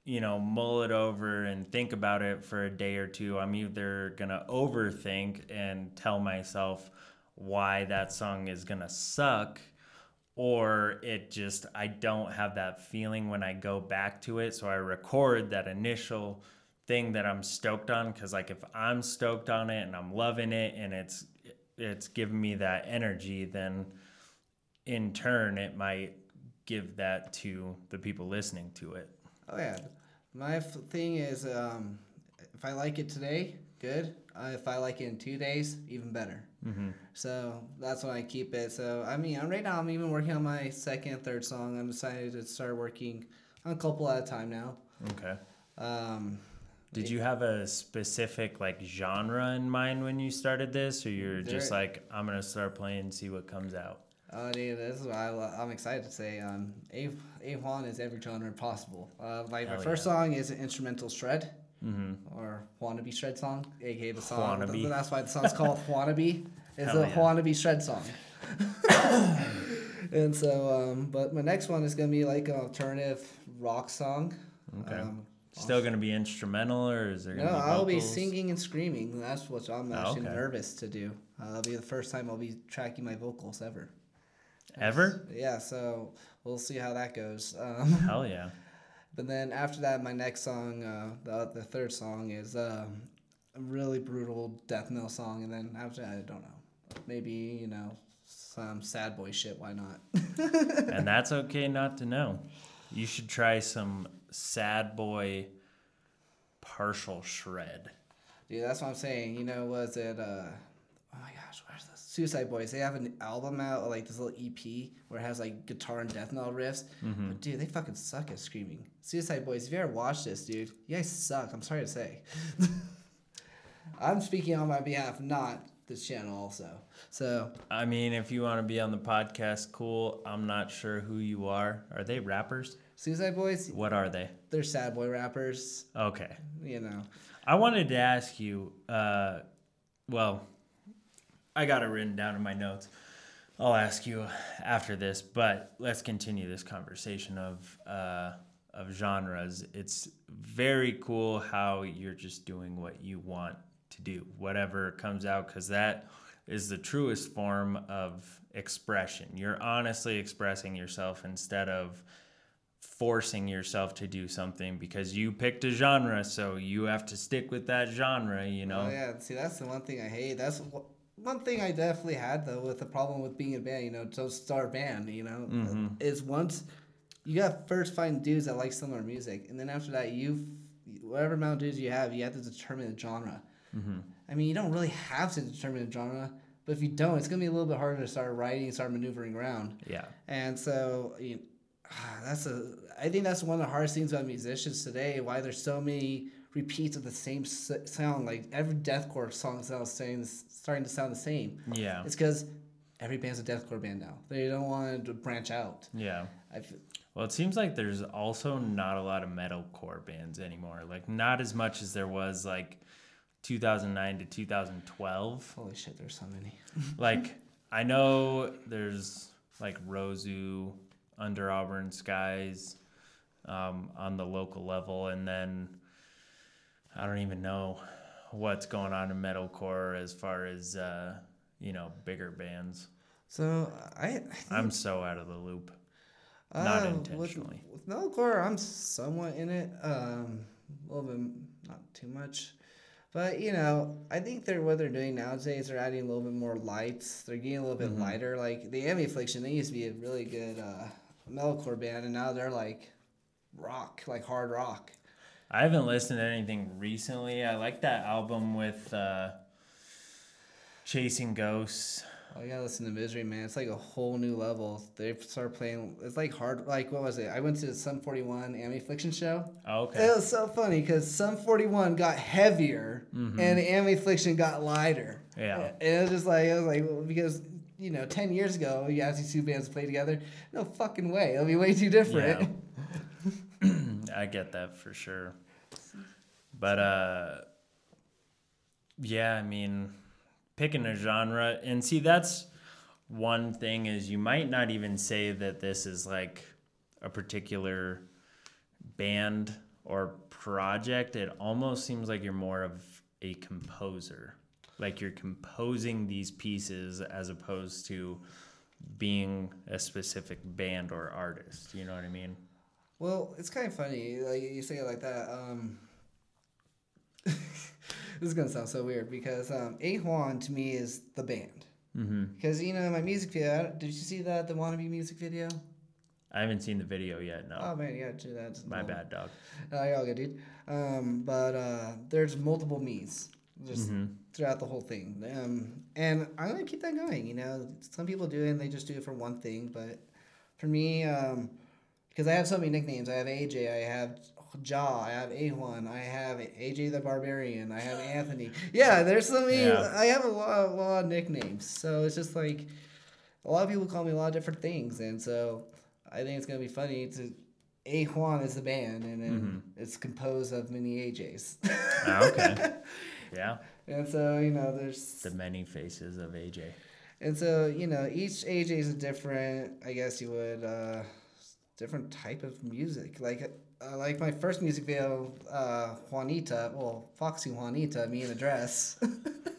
you know, mull it over and think about it for a day or two, I'm either going to overthink and tell myself why that song is going to suck or it just I don't have that feeling when I go back to it so I record that initial thing that I'm stoked on cuz like if I'm stoked on it and I'm loving it and it's it's giving me that energy then in turn it might give that to the people listening to it. Oh yeah, my thing is, um, if I like it today, good. Uh, if I like it in two days, even better. Mm-hmm. So that's when I keep it. So I mean, I'm, right now I'm even working on my second, third song. I'm decided to start working on a couple at a time now. Okay. Um, Did you have a specific like genre in mind when you started this or you're just like I'm going to start playing and see what comes out? uh, dude, this is what I, I'm excited to say. Um, A A Juan is every genre possible. Uh, like my Hell first song is an instrumental shred. Mhm. Or wannabe shred song, aka the song. Wannabe. That's why the song's called (laughs) wannabe. It's Hell a yeah. wannabe shred song. (coughs) and so, um, but my next one is gonna be like an alternative rock song. Okay. Um, Still going to be instrumental or is there going no, to be vocals? No, I'll be singing and screaming. That's what I'm Oh, actually okay. nervous to do. Uh, that'll be the first time I'll be tracking my vocals ever. Ever? Yeah, so we'll see how that goes. Um, Hell yeah. (laughs) But then after that, my next song, uh, the the third song is um, a really brutal death metal song, and then after that, I don't know, maybe you know some sad boy shit. Why not? (laughs) and that's okay not to know. You should try some sad boy partial shred. Dude, that's what I'm saying. You know, was it? Uh, oh my gosh, where's this? Suicide Boys. They have an album out, like this little EP, where it has like guitar and death metal riffs. But dude, they fucking suck at screaming. Suicide Boys. If you ever watch this, dude, you guys suck. I'm sorry to say. (laughs) I'm speaking on my behalf, not this channel, also. So I mean, if you want to be on the podcast, cool. I'm not sure who you are. Are they rappers? Suicide Boys, What are they? they're sad boy rappers. Okay. You know. I wanted to ask you, uh, well, I got it written down in my notes. I'll ask you after this, but let's continue this conversation of uh, of genres. It's very cool how you're just doing what you want to do, whatever comes out, because that is the truest form of expression. You're honestly expressing yourself instead of forcing yourself to do something because you picked a genre, so you have to stick with that genre, you know? Oh yeah, see that's the one thing I hate. That's one thing I definitely had though with the problem with being a band, you know, to start a band, you know, Mm-hmm. is once you got first find dudes that like similar music, and then after that you, whatever amount of dudes you have, you have to determine the genre. Mm-hmm. I mean, you don't really have to determine a genre, but if you don't, it's gonna be a little bit harder to start writing start maneuvering around. Yeah. And so you that's a. I think that's one of the hardest things about musicians today. Why there's so many repeats of the same sound. Like every deathcore song sounds saying is starting to sound the same. Yeah. It's because every band's a deathcore band now. They don't want to branch out. Yeah. I f- Well, it seems like there's also not a lot of metalcore bands anymore. Like not as much as there was like 2009 to 2012. holy shit, there's so many. (laughs) like I know there's like Rosu, Under Auburn Skies, um, on the local level, and then I don't even know what's going on in metalcore as far as uh, you know bigger bands. So I, I I'm so out of the loop. Not uh, intentionally. With, with metalcore, I'm somewhat in it. Um, a little bit, not too much. But you know, I think they're what they're doing nowadays. They're adding a little bit more lights. They're getting a little bit Mm-hmm. lighter. Like the Amity Affliction, they used to be a really good uh, metalcore band, and now they're like rock, like hard rock. I haven't listened to anything recently. I like that album with uh, Chasing Ghosts. Oh, you gotta listen to Misery, man. It's like a whole new level. They start playing. It's like hard. Like what was it? I went to the Sum Forty One Amity Affliction show. Oh, okay. It was so funny because Sum 41 got heavier and the Amity Affliction got lighter. Mm-hmm. Yeah. And it was just like, it was like, well, because, you know, 10 years ago, you ask these two bands to play together. No fucking way. It'll be way too different. I get that for sure. But uh yeah, I mean picking a genre and see that's one thing is you might not even say that this is like a particular band or project. It almost seems like you're more of a composer. Like you're composing these pieces as opposed to being a specific band or artist. You know what I mean? Well, it's kind of funny. Like, you say it like that. Um, (laughs) this is going to sound so weird because um, A Juan to me is the band. Mm-hmm. Because, you know, my music video, did you see that, the Wannabe music video? I haven't seen the video yet. No, Oh, man, yeah, gotta do that. my bad, dog. Uh, you're all good, dude. Um, but uh, there's multiple me's just Mm-hmm. throughout the whole thing. Um, and I'm gonna keep that going. You know, some people do it and they just do it for one thing, but for me, um, because I have so many nicknames. I have AJ. I have Jaw. I have A1. I have AJ the Barbarian. I have Anthony. Yeah, there's so many. Yeah. I have a lot, a lot of nicknames. So it's just like a lot of people call me a lot of different things, and so I think it's gonna be funny to. A Juan is the band, and then it's composed of many AJs. Ah, okay. (laughs) Yeah, and so you know, there's the many faces of AJ. and so you know, each AJ is a different. I guess you would uh, different type of music. Like uh, like my first music video, uh, Juanita. Well, Foxy Juanita, me in a dress.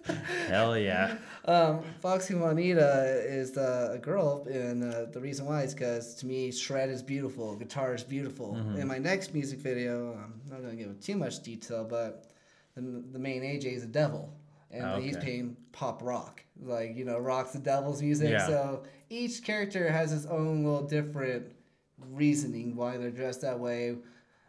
(laughs) Hell yeah. Um, Foxy Juanita is the, a girl, and uh, the reason why is because to me, shred is beautiful, guitar is beautiful. In my next music video, I'm not going to give too much detail, but the, the main AJ is a devil, and he's playing pop rock. Like, you know, rock's the devil's music. Yeah. So each character has his own little different reasoning why they're dressed that way.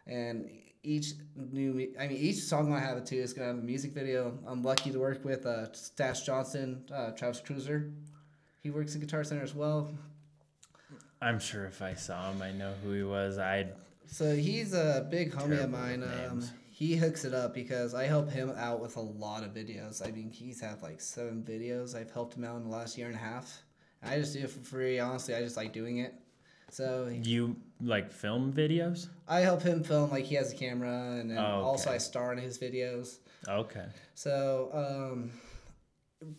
And each new I mean, each song I have it too is gonna have a music video. I'm lucky to work with uh, Stash Johnson, uh, Travis Cruiser. He works at Guitar Center as well. I'm sure if I saw him, I know who he was. I'd. So he's a big homie of mine. Um, he hooks it up because I help him out with a lot of videos. I mean, he's had like seven videos. I've helped him out in the last year and a half. I just do it for free. Honestly, I just like doing it. So You like film videos? I help him film like he has a camera, and then Oh, also. I star in his videos. Okay. So um,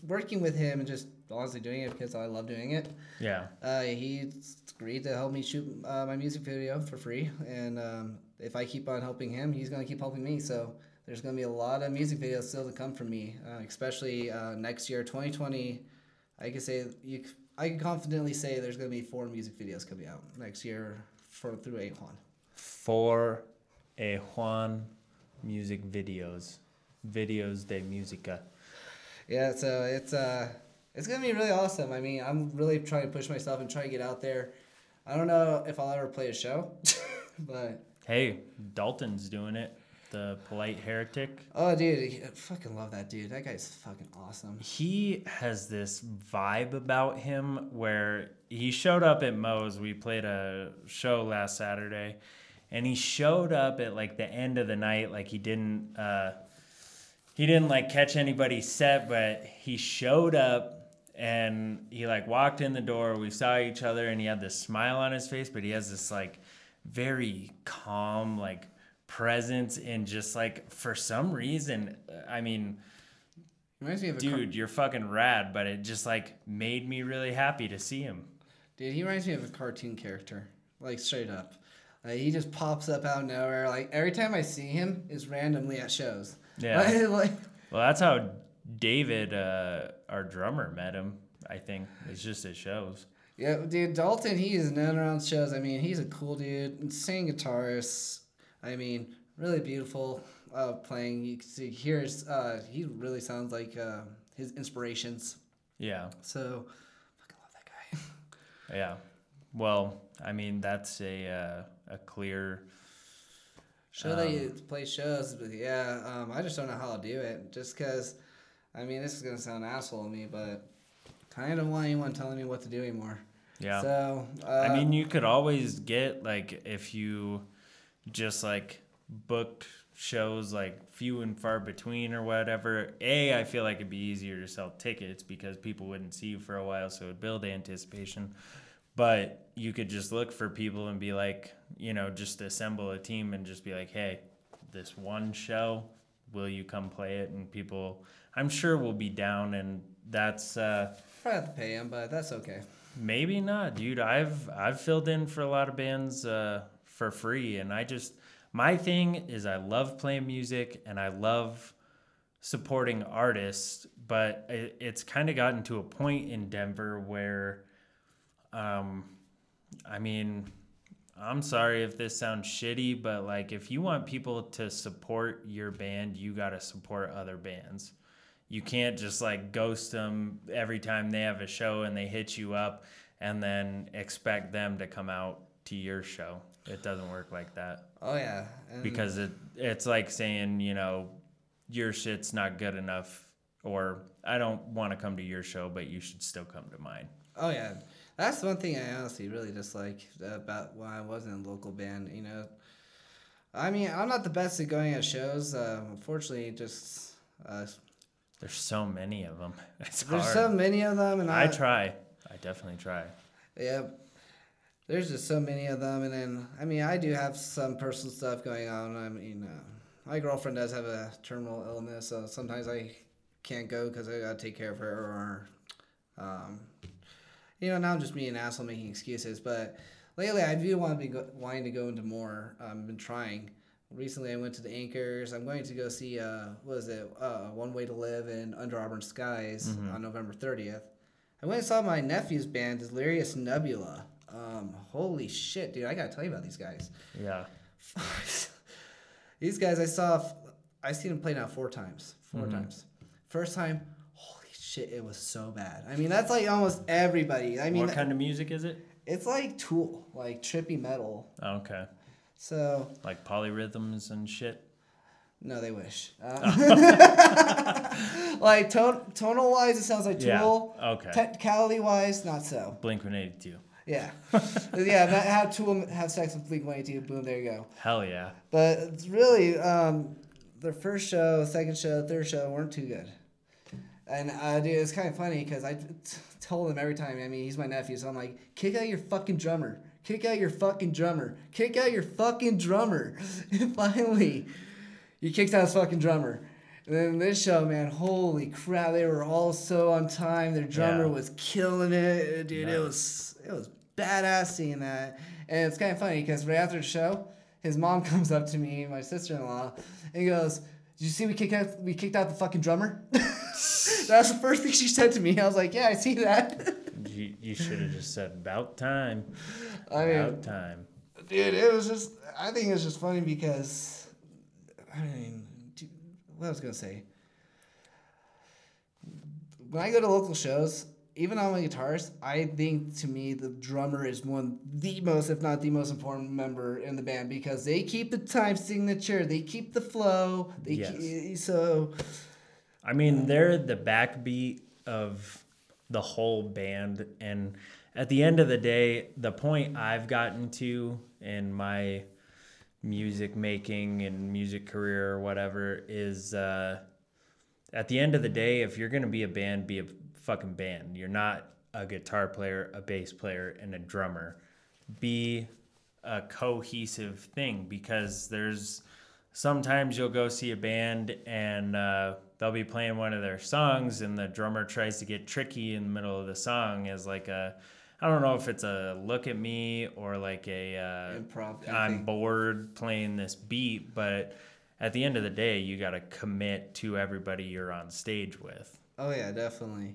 working with him and just honestly doing it because I love doing it. Yeah. Uh, he agreed to help me shoot uh, my music video for free, and um, if I keep on helping him, he's gonna keep helping me. So there's gonna be a lot of music videos still to come from me, uh, especially uh, next year, 2020. I can say you. I can confidently say there's gonna be four music videos coming out next year for through A Juan. Four a Juan music videos. Videos de música. Yeah, so it's uh it's gonna be really awesome. I mean, I'm really trying to push myself and try to get out there. I don't know if I'll ever play a show, (laughs) but Hey, Dalton's doing it. The polite heretic. oh, dude, I fucking love that dude. That guy's fucking awesome. He has this vibe about him where he showed up at Moe's. We played a show last Saturday, and he showed up at like the end of the night, like he didn't uh, he didn't like catch anybody's set, but he showed up and he like walked in the door. We saw each other, and he had this smile on his face, but he has this like very calm like presence and just like for some reason, I mean Reminds me of a car- dude, you're fucking rad, but it just like made me really happy to see him. dude. He reminds me of a cartoon character, like straight up. Like, he just pops up out of nowhere. Like every time I see him, is randomly at shows. Yeah. (laughs) Like, like Well, that's how David, uh, our drummer, met him. I think it's just at shows. Yeah, dude, Dalton, he is known around shows. I mean, he's a cool dude, insane guitarist. I mean, really beautiful uh, playing. You can see, hear his, uh, he really sounds like uh, his inspirations. Yeah, So, fucking love that guy. (laughs) yeah. Well, I mean that's a uh, a clear. Show that you play shows, but yeah, um, I just don't know how I'll do it. Just because, I mean, this is gonna sound asshole to me, but kind of don't want anyone telling me what to do anymore. Yeah. So, uh, I mean, you could always get like if you just like booked shows like few and far between or whatever. A, I feel like it'd be easier to sell tickets because people wouldn't see you for a while, so it'd build anticipation. But you could just look for people and be like, you know, just assemble a team and just be like, hey, this one show, will you come play it? And people, I'm sure will be down, and that's. uh probably have to pay him, but that's okay. Maybe not, dude. I've I've filled in for a lot of bands uh, for free, and I just my thing is I love playing music and I love supporting artists, but it, it's kind of gotten to a point in Denver where, um, I mean, I'm sorry if this sounds shitty, but like if you want people to support your band, you got to support other bands. You can't just like ghost them every time they have a show and they hit you up and then expect them to come out to your show. It doesn't work like that Oh yeah, and because it it's like saying, you know, your shit's not good enough or I don't want to come to your show, but you should still come to mine. Oh yeah, that's one thing I honestly really dislike about when I was in a local band. You know, I mean, I'm not the best at going at shows. Uh, unfortunately, just uh, There's so many of them. (laughs) It's there's hard. so many of them, and I, I try. I definitely try. yeah, there's just so many of them, and then I mean, I do have some personal stuff going on. I mean, uh, my girlfriend does have a terminal illness, so sometimes I can't go because I gotta take care of her, or um, you know, now I'm just being an asshole making excuses. But lately, I do want to be go- wanting to go into more. Um, I've been trying. Recently, I went to the Anchors. I'm going to go see uh, what is it? Uh, One Way to Live in Under Auburn Skies on November 30th. I went and saw my nephew's band, Delirious Nebula. Um, holy shit, dude! I gotta tell you about these guys. Yeah. (laughs) these guys, I saw. I seen them play now four times. 4 times. First time, holy shit, it was so bad. I mean, that's like almost everybody. I mean, what kind of music is it? it's like Tool, like trippy metal. Okay. So Like polyrhythms and shit. no, they wish. Uh, (laughs) like tone, tonal wise, it sounds like Yeah, Tool. okay. Technicality wise, not so. Blink 182. Yeah, (laughs) yeah. That, have Tool have sex with Blink One Eighty Two. Boom, there you go. Hell yeah. But it's really, um, their first show, second show, third show weren't too good. And uh, dude, it's kind of funny because I t- told him every time. I mean, he's my nephew, so I'm like, kick out your fucking drummer, kick out your fucking drummer, kick out your fucking drummer. (laughs) And finally, he kicks out his fucking drummer, And then this show, man, holy crap, they were all so on time. Their drummer Yeah. was killing it, dude. It was it was badass seeing that. And it's kind of funny because right after the show, his mom (laughs) comes up to me, my sister-in-law, and he goes, "Did you see we kicked out we kicked out the fucking drummer?" (laughs) That's the first thing she said to me. I was like, "Yeah, I see that." (laughs) You, you should have just said about time. I mean, About time. dude, it was just. I think it's just funny because, I mean, dude, what I was gonna say. When I go to local shows, even on my guitars, I think to me the drummer is one the most, if not the most important member in the band because they keep the time signature, they keep the flow. They Yes. keep, so I mean, they're the backbeat of the whole band. And at the end of the day, the point I've gotten to in my music making and music career or whatever is uh, at the end of the day, if you're going to be a band, be a fucking band. You're not a guitar player, a bass player, and a drummer. Be a cohesive thing because there's sometimes you'll go see a band and uh, they'll be playing one of their songs and the drummer tries to get tricky in the middle of the song as like a i don't know if it's a look at me or like a uh, improv. I'm bored playing this beat but at the end of the day you got to commit to everybody you're on stage with Oh yeah, definitely.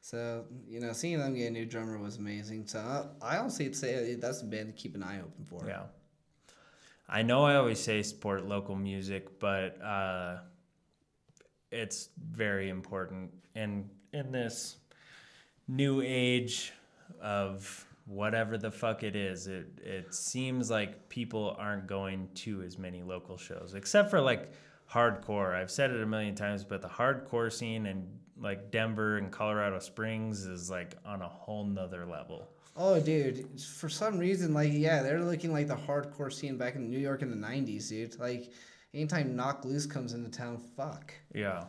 So you know, seeing them get a new drummer was amazing. So I, I honestly say that's a band to keep an eye open for. Yeah. I know I always say support local music, but uh, it's very important. And in this new age of whatever the fuck it is, it, it seems like people aren't going to as many local shows, except for like hardcore. I've said it a million times, but the hardcore scene in like Denver and Colorado Springs is like on a whole nother level. Oh, dude, for some reason, like yeah, they're looking like the hardcore scene back in New York in the '90s, dude. Like anytime Knocked Loose comes into town, fuck. Yeah.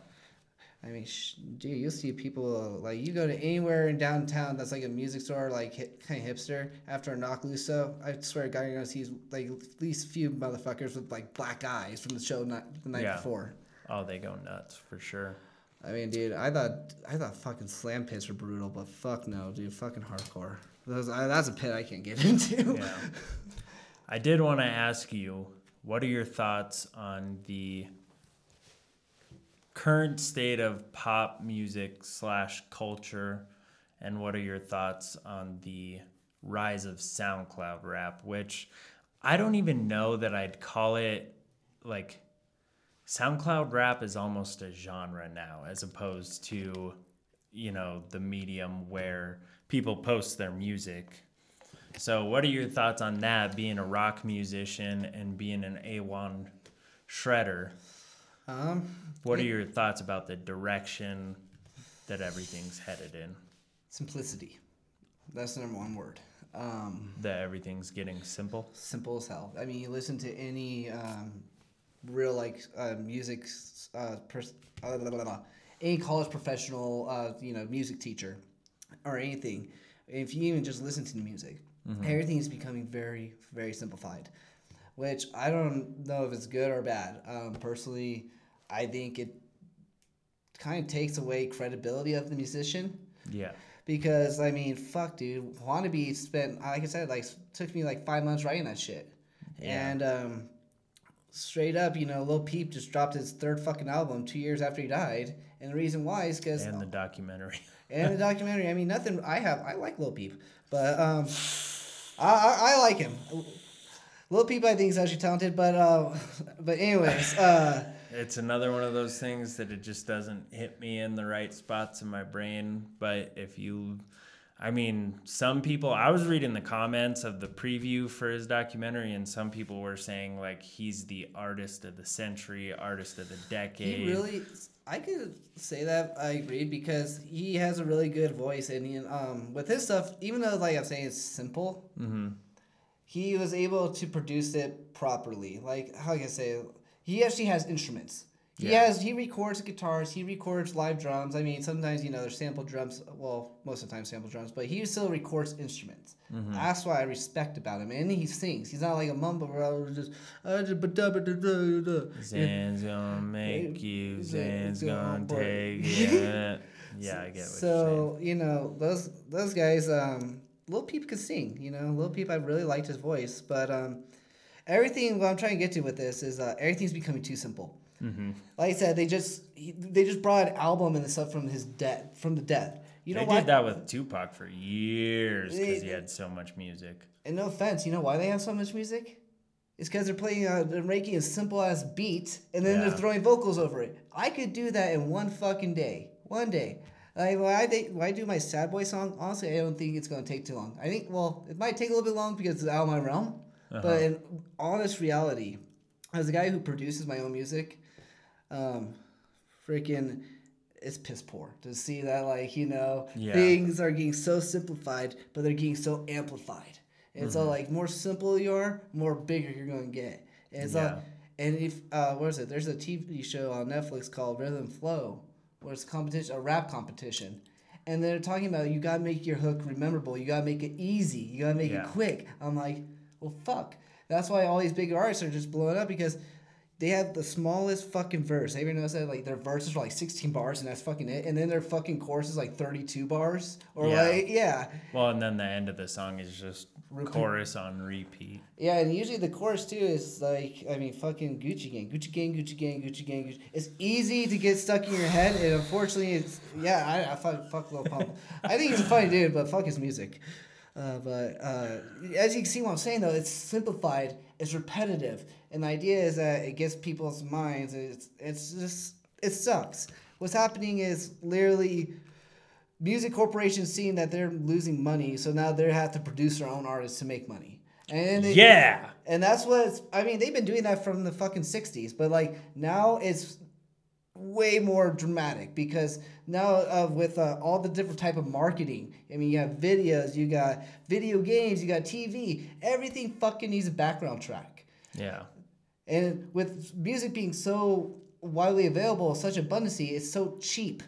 I mean, sh- dude, you'll see people like you go to anywhere in downtown that's like a music store, like hip, kind of hipster. After a Knocked Loose show, I swear to God, you're gonna see like at least a few motherfuckers with like black eyes from the show night, the night Yeah. before. Oh, they go nuts for sure. I mean, dude, I thought I thought fucking slam pits were brutal, but fuck no, dude, fucking hardcore. Those, that's a pit I can't get (laughs) into. Yeah. I did want to ask you, what are your thoughts on the current state of pop music slash culture, and what are your thoughts on the rise of SoundCloud rap, which I don't even know that I'd call it like SoundCloud rap is almost a genre now, as opposed to, you know, the medium where people post their music. So, what are your thoughts on that? Being a rock musician and being an A1 shredder, Um, what are your thoughts about the direction that everything's headed in? simplicity. That's the number one word. Um, That everything's getting simple? simple as hell. I mean, you listen to any um, real like uh, music, uh, pers- uh, blah, blah, blah, any college professional, uh, you know, music teacher, or anything. If you even just listen to the music, everything is becoming very, very simplified. Which I don't know if it's good or bad. Um, personally, I think it kind of takes away credibility of the musician Yeah. because I mean, fuck, dude. Wannabe spent, like I said, like took me like five months writing that shit, Yeah. and um, straight up, you know, Lil Peep just dropped his third fucking album two years after he died, and the reason why is because And the documentary. (laughs) and the documentary. I mean, nothing. I have. I like Lil Peep, but um, I, I, I like him. Lil Peep, I think is actually talented, but uh, but anyways, (laughs) uh, It's another one of those things that it just doesn't hit me in the right spots in my brain. But if you, I mean, some people, I was reading the comments of the preview for his documentary, and some people were saying, like, he's the artist of the century, artist of the decade. he really. I could say that I agree because he has a really good voice, and he, um, with his stuff, even though like I'm saying it's simple, hmm he was able to produce it properly. Like how can I say, he actually has instruments. He Yeah. has he records guitars, he records live drums. I mean, sometimes you know there's sample drums. Well, most of the time sample drums, but he still records instruments. Mm-hmm. That's what I respect about him, and he sings. He's not like a mumble bro, just. uh. Zan's gonna make you. Zan's gonna take (laughs) it. Yeah, I get what you're saying. So you know those those guys. Um, Lil Peep could sing. You know, Lil Peep. I really liked his voice, but um, everything. What I'm trying to get to with this is uh, everything's becoming too simple. Mm-hmm. Like I said, they just he, they just brought an album and the stuff from his death from the death. You know they why? did that with Tupac for years because he had so much music. And no offense, you know why they have so much music? It's because they're playing, uh, they're making a simple ass beat, and then Yeah. they're throwing vocals over it. I could do that in one fucking day, one day. Like why I think why I do my sad boy song? Honestly, I don't think it's gonna take too long. I think well, it might take a little bit long because it's out of my realm. But in honest reality, as a guy who produces my own music, um, freaking, it's piss poor to see that like you know Yeah. things are getting so simplified, but they're getting so amplified. And Mm-hmm. so like more simple you are, more bigger you're gonna get. And it's Yeah. and if uh, what is it? There's a TV show on Netflix called Rhythm Flow, where it's a competition, a rap competition. And they're talking about you gotta make your hook rememberable. You gotta make it easy. You gotta make Yeah. it quick. I'm like, well, fuck. That's why all these big artists are just blowing up because they have the smallest fucking verse. Have you noticed that? Like their verses are like 16 bars and that's fucking it. And then their fucking chorus is like 32 bars. Or Yeah. like, yeah. Well, and then the end of the song is just Repeat. chorus on repeat. Yeah, and usually the chorus too is like, I mean, fucking Gucci Gang, Gucci Gang, Gucci Gang, Gucci Gang. Gucci. It's easy to get stuck in your head, and unfortunately, it's yeah. I, I fuck, fuck Lil Pump. I think he's a funny dude, but fuck his music. Uh, but uh, as you can see, what I'm saying though, it's simplified, it's repetitive, and the idea is that it gets people's minds. It's it's just it sucks. What's happening is literally music corporations seeing that they're losing money, so now they have to produce their own artists to make money. And they, Yeah. and that's what I mean, they've been doing that from the fucking 60s, but like now it's way more dramatic because now uh, with uh, all the different type of marketing, I mean, you have videos, you got video games, you got TV, everything fucking needs a background track. Yeah. And with music being so widely available, such abundancy, it's so cheap.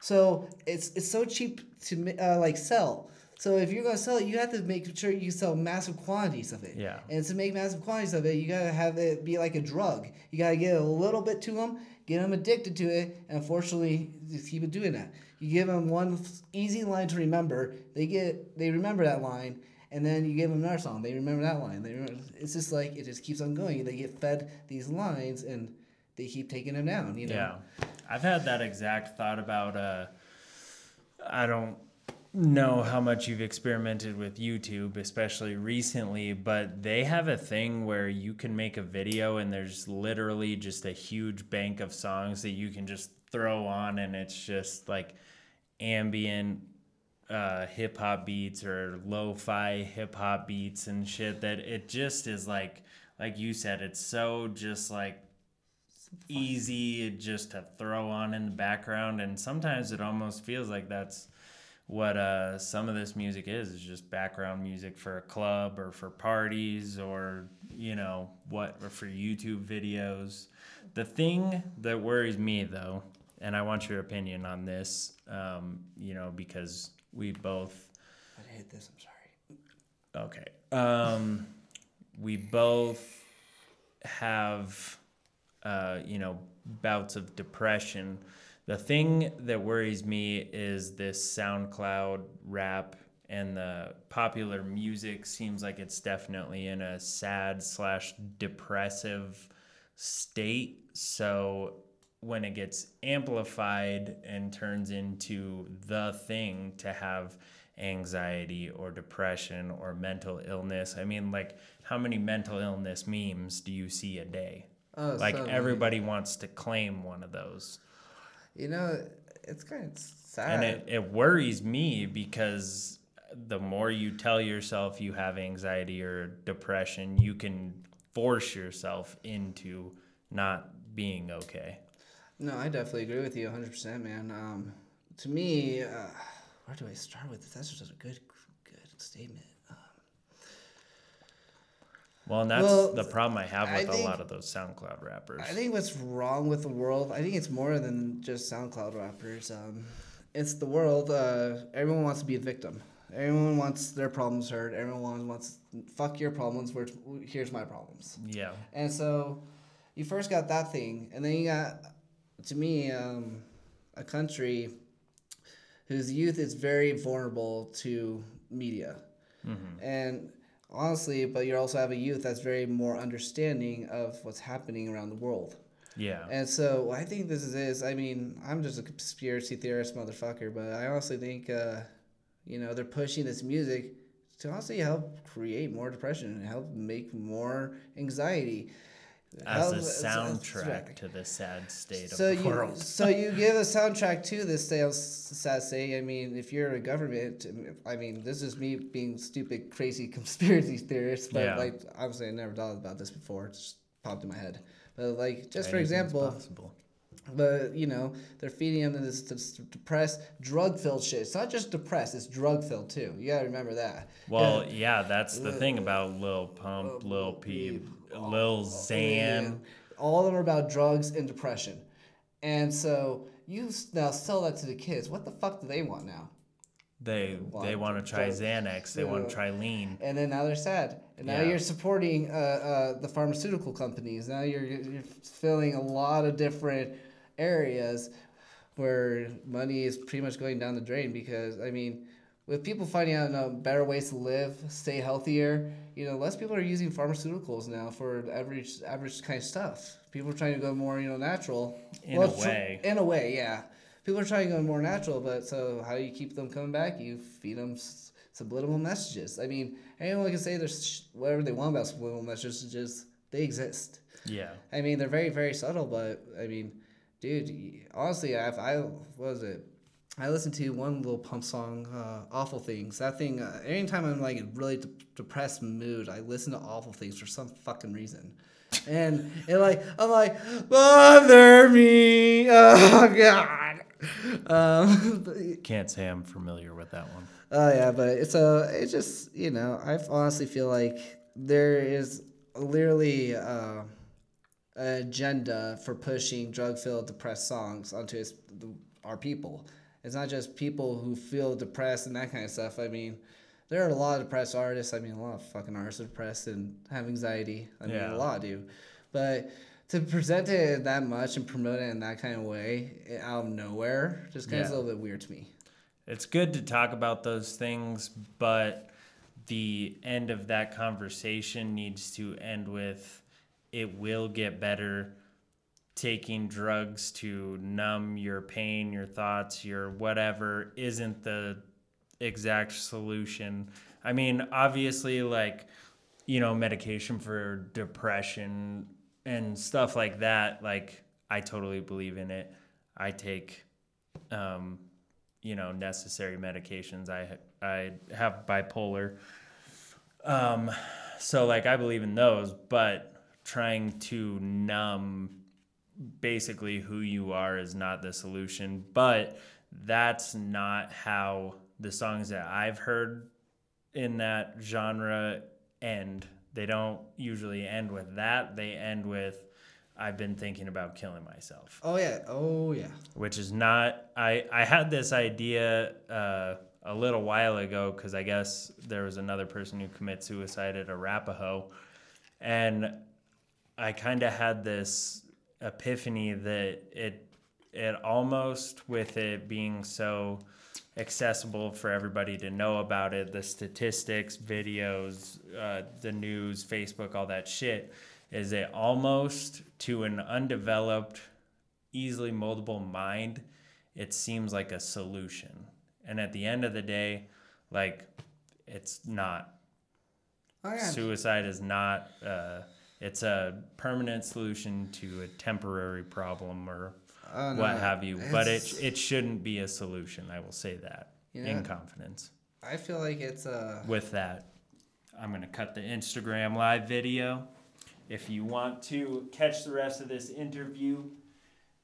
So it's it's so cheap to uh, like sell. So if you're gonna sell it, you have to make sure you sell massive quantities of it. Yeah. And to make massive quantities of it, you gotta have it be like a drug. You gotta get a little bit to them, get them addicted to it, and unfortunately, just keep doing that. You give them one easy line to remember. They get they remember that line, and then you give them another song. They remember that line. They remember, it's just like it just keeps on going. They get fed these lines, and they keep taking them down. You know. Yeah. I've had that exact thought about uh I don't know how much you've experimented with YouTube, especially recently, but they have a thing where you can make a video and there's literally just a huge bank of songs that you can just throw on and it's just like ambient uh, hip hop beats or lo-fi hip hop beats and shit that it just is like like you said it's so just like easy just to throw on in the background and sometimes it almost feels like that's what uh, some of this music is is just background music for a club or for parties or you know what or for youtube videos the thing that worries me though and i want your opinion on this um, you know because we both I hate this. I'm sorry. Okay. Um, we both have, uh, you know, bouts of depression. The thing that worries me is this SoundCloud rap and the popular music seems like it's definitely in a sad slash depressive state. So when it gets amplified and turns into the thing to have anxiety or depression or mental illness. I mean, like, how many mental illness memes do you see a day? Oh, like, so everybody wants to claim one of those. You know, it's kind of sad. And it, it worries me because the more you tell yourself you have anxiety or depression, you can force yourself into not being okay. No, I definitely agree with you 100%, man. Um, to me, uh, where do I start with this? That's just a good, good statement. Well, and that's Well, the problem I have I with a lot of those SoundCloud rappers. I think what's wrong with the world, I think it's more than just SoundCloud rappers. Um, it's the world. Uh, everyone wants to be a victim. Everyone wants their problems heard. Everyone wants fuck your problems. Where here's my problems. yeah. And so, you first got that thing, and then you got, to me, um, a country whose youth is very vulnerable to media. And honestly, but you also have a youth that's very more understanding of what's happening around the world. Yeah. And so I think this is, is I mean, I'm just a conspiracy theorist motherfucker, but I honestly think, uh, you know, they're pushing this music to honestly help create more depression and help make more anxiety. As a soundtrack to the sad state so of the you, world. so you give a soundtrack to this sad state. I mean, if you're a government, I mean, this is me being stupid, crazy conspiracy (laughs) theorist. But Yeah. like, obviously, I never thought about this before. It just popped in my head. But like, just for example, possible. but you know, they're feeding them this, this depressed, drug-filled shit. It's not just depressed; it's drug-filled too. You gotta remember that. Well, (laughs) yeah, that's the thing uh, about Lil Pump, uh, Lil Peep, Lil Xan. All of them are about drugs and depression. And so you now sell that to the kids. What the fuck do they want now? They they want to try so- Xanax. They want to try lean. And then now they're sad. And now Yeah. you're supporting uh, uh, the pharmaceutical companies. Now you're, you're filling a lot of different areas where money is pretty much going down the drain because, I mean, with people finding out uh, better ways to live, stay healthier, you know, less people are using pharmaceuticals now for average average kind of stuff. People are trying to go more, you know, natural. In a tr- way. in a way, yeah. People are trying to go more natural, but so how do you keep them coming back? You feed them s- subliminal messages. I mean, anyone can say there's sh- whatever they want about subliminal messages, just they exist. Yeah. I mean, they're very, very subtle, but I mean, dude, honestly, if I was it? I listened to one Lil Pump song, uh, "Awful Things." That thing, uh, anytime I'm like in really de- depressed mood, I listen to "Awful Things" for some fucking reason, and it like I'm like bother me, oh god. Um, (laughs) but- Can't say I'm familiar with that one. Oh yeah, but it's a it's just you know I honestly feel like there is literally uh, an agenda for pushing drug-filled depressed songs onto his, our people. It's not just people who feel depressed and that kind of stuff. I mean, there are a lot of depressed artists. I mean, a lot of fucking artists are depressed and have anxiety. I mean, Yeah. a lot do. But to present it that much and promote it in that kind of way eh, out of nowhere just kind of a little bit weird to me. It's good to talk about those things, but the end of that conversation needs to end with it will get better. Taking drugs to numb your pain, your thoughts, your whatever isn't the exact solution. I mean, obviously, like, you know, medication for depression and stuff like that, like, I totally believe in it. I take, um, you know, necessary medications. I I have bipolar. Um, so like I believe in those, but trying to numb basically who you are is not the solution. But that's not how the songs that I've heard in that genre end. They don't usually end with that. They end with I've been thinking about killing myself Oh yeah. Oh yeah. which is not i i had this idea uh, a little while ago because i guess there was another person who committed suicide at arapaho and i kind of had this epiphany that it it almost with it being so accessible for everybody to know about it the statistics videos uh, the news facebook all that shit is it almost to an undeveloped easily moldable mind, it seems like a solution. And at the end of the day, like it's not. Oh yeah. Suicide is not. Uh, it's a permanent solution to a temporary problem or Oh, no, what have you. But it it shouldn't be a solution. I will say that You in confidence. I feel like it's uh With that, I'm gonna cut the Instagram live video. If you want to catch the rest of this interview,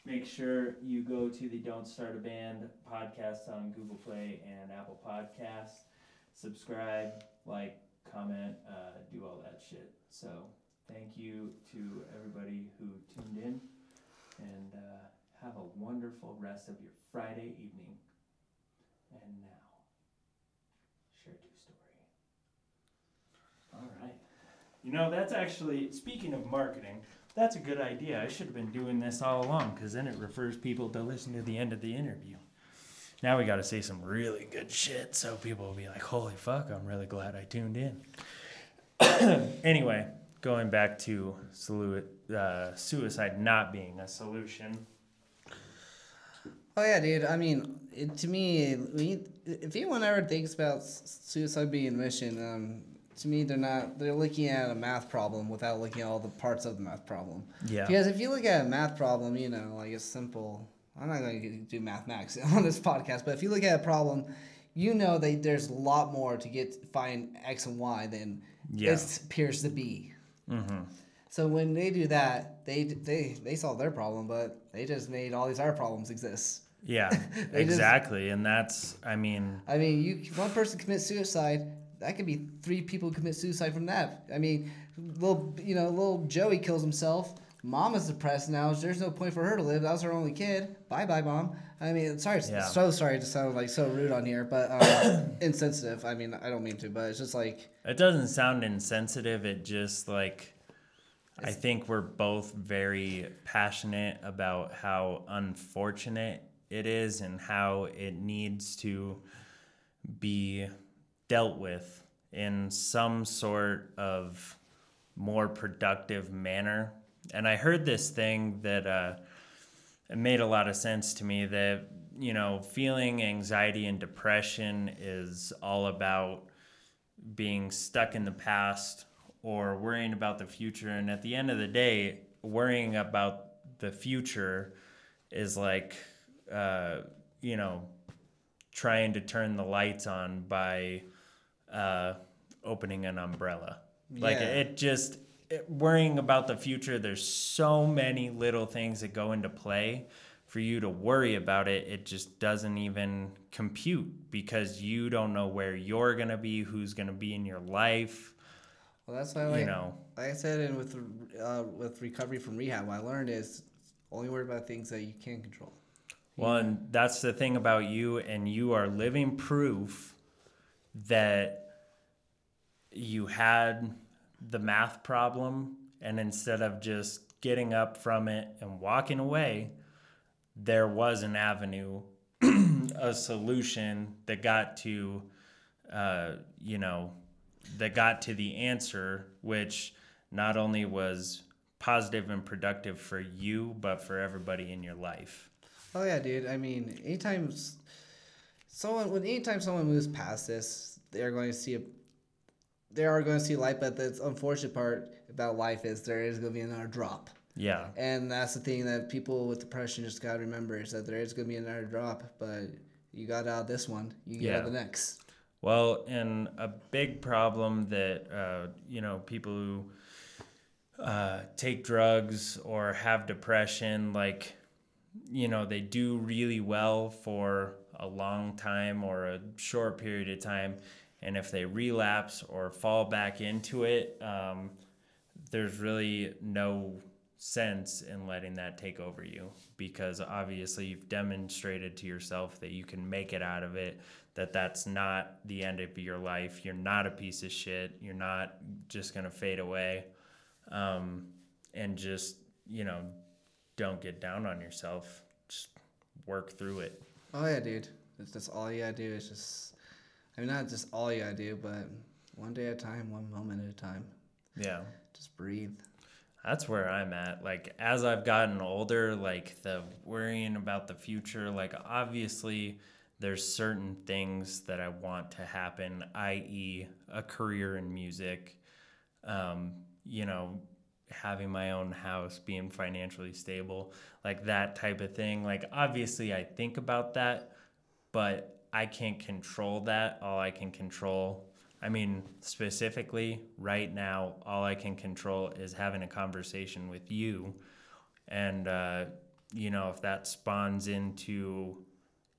make sure you go to the Don't Start a Band podcast on Google Play and Apple Podcasts. Subscribe, like, comment, uh, do all that shit. So thank you to everybody who tuned in, and uh, have a wonderful rest of your Friday evening. And now, share two story. All right. You know, that's actually speaking of marketing. That's a good idea. I should have been doing this all along because then it refers people to listen to the end of the interview. Now we got to say some really good shit so people will be like, holy fuck, I'm really glad I tuned in. (coughs) anyway, going back to uh, suicide not being a solution. Oh yeah, dude. I mean, it, to me, we, if anyone ever thinks about suicide being a mission, um, to me, they're not. They're looking at a math problem without looking at all the parts of the math problem. Yeah. Because if you look at a math problem, you know, like it's simple. I'm not going to do mathematics (laughs) on this podcast, but if you look at a problem, you know that there's a lot more to get find x and y than Yeah. it appears to be. Mm-hmm. So when they do that, they they they solve their problem, but they just made all these other problems exist. Yeah, (laughs) They just- exactly. And that's, I mean, I mean, you one person commits suicide, that could be three people commit suicide from that. I mean, little you know, little Joey kills himself. Mom is depressed now. There's no point for her to live. That was her only kid. Bye bye, mom. I mean, sorry, Yeah. so sorry to sound like so rude on here, but um, (coughs) insensitive. I mean, I don't mean to, but it's just like it doesn't sound insensitive. It just like, I think we're both very passionate about how unfortunate it is and how it needs to be dealt with in some sort of more productive manner. And I heard this thing that uh, it made a lot of sense to me that, you know, feeling anxiety and depression is all about being stuck in the past or worrying about the future. And at the end of the day, worrying about the future is like, uh, you know, trying to turn the lights on by uh, opening an umbrella. Like Yeah. it just worrying about the future. There's so many little things that go into play. For you to worry about it, it just doesn't even compute because you don't know where you're gonna be, who's gonna be in your life. well, that's why like, You know, like I said, and with uh, with recovery from rehab, what I learned is only worry about things that you can control. Well, and that's the thing about you, and you are living proof that you had the math problem, and instead of just getting up from it and walking away, there was an avenue, (clears throat) a solution that got to, uh, you know, that got to the answer, which not only was positive and productive for you, but for everybody in your life. Oh yeah, dude. I mean, anytime someone, when anytime someone moves past this, they are going to see a, they are going to see light. But the unfortunate part about life is there is going to be another drop, Yeah. and that's the thing that people with depression just got to remember is that there is going to be another drop. But you got out this one, you get out Yeah. of the next. Well, and a big problem that uh, you know people who uh, take drugs or have depression, like you know, they do really well for a long time or a short period of time, and if they relapse or fall back into it, um, there's really no sense in letting that take over you because obviously you've demonstrated to yourself that you can make it out of it that that's not the end of your life you're not a piece of shit you're not just going to fade away um, and just you know don't get down on yourself just work through it Oh yeah, dude. That's, that's all you gotta do. Is just, I mean, not just all you gotta do, but one day at a time, one moment at a time. yeah Just breathe. That's where I'm at. Like as I've gotten older, like the worrying about the future, like obviously there's certain things that I want to happen, i.e., a career in music, um, you know, having my own house, being financially stable, like that type of thing. Like obviously I think about that, but I can't control that. All I can control I mean, specifically, right now, all I can control is having a conversation with you. And, uh, you know, if that spawns into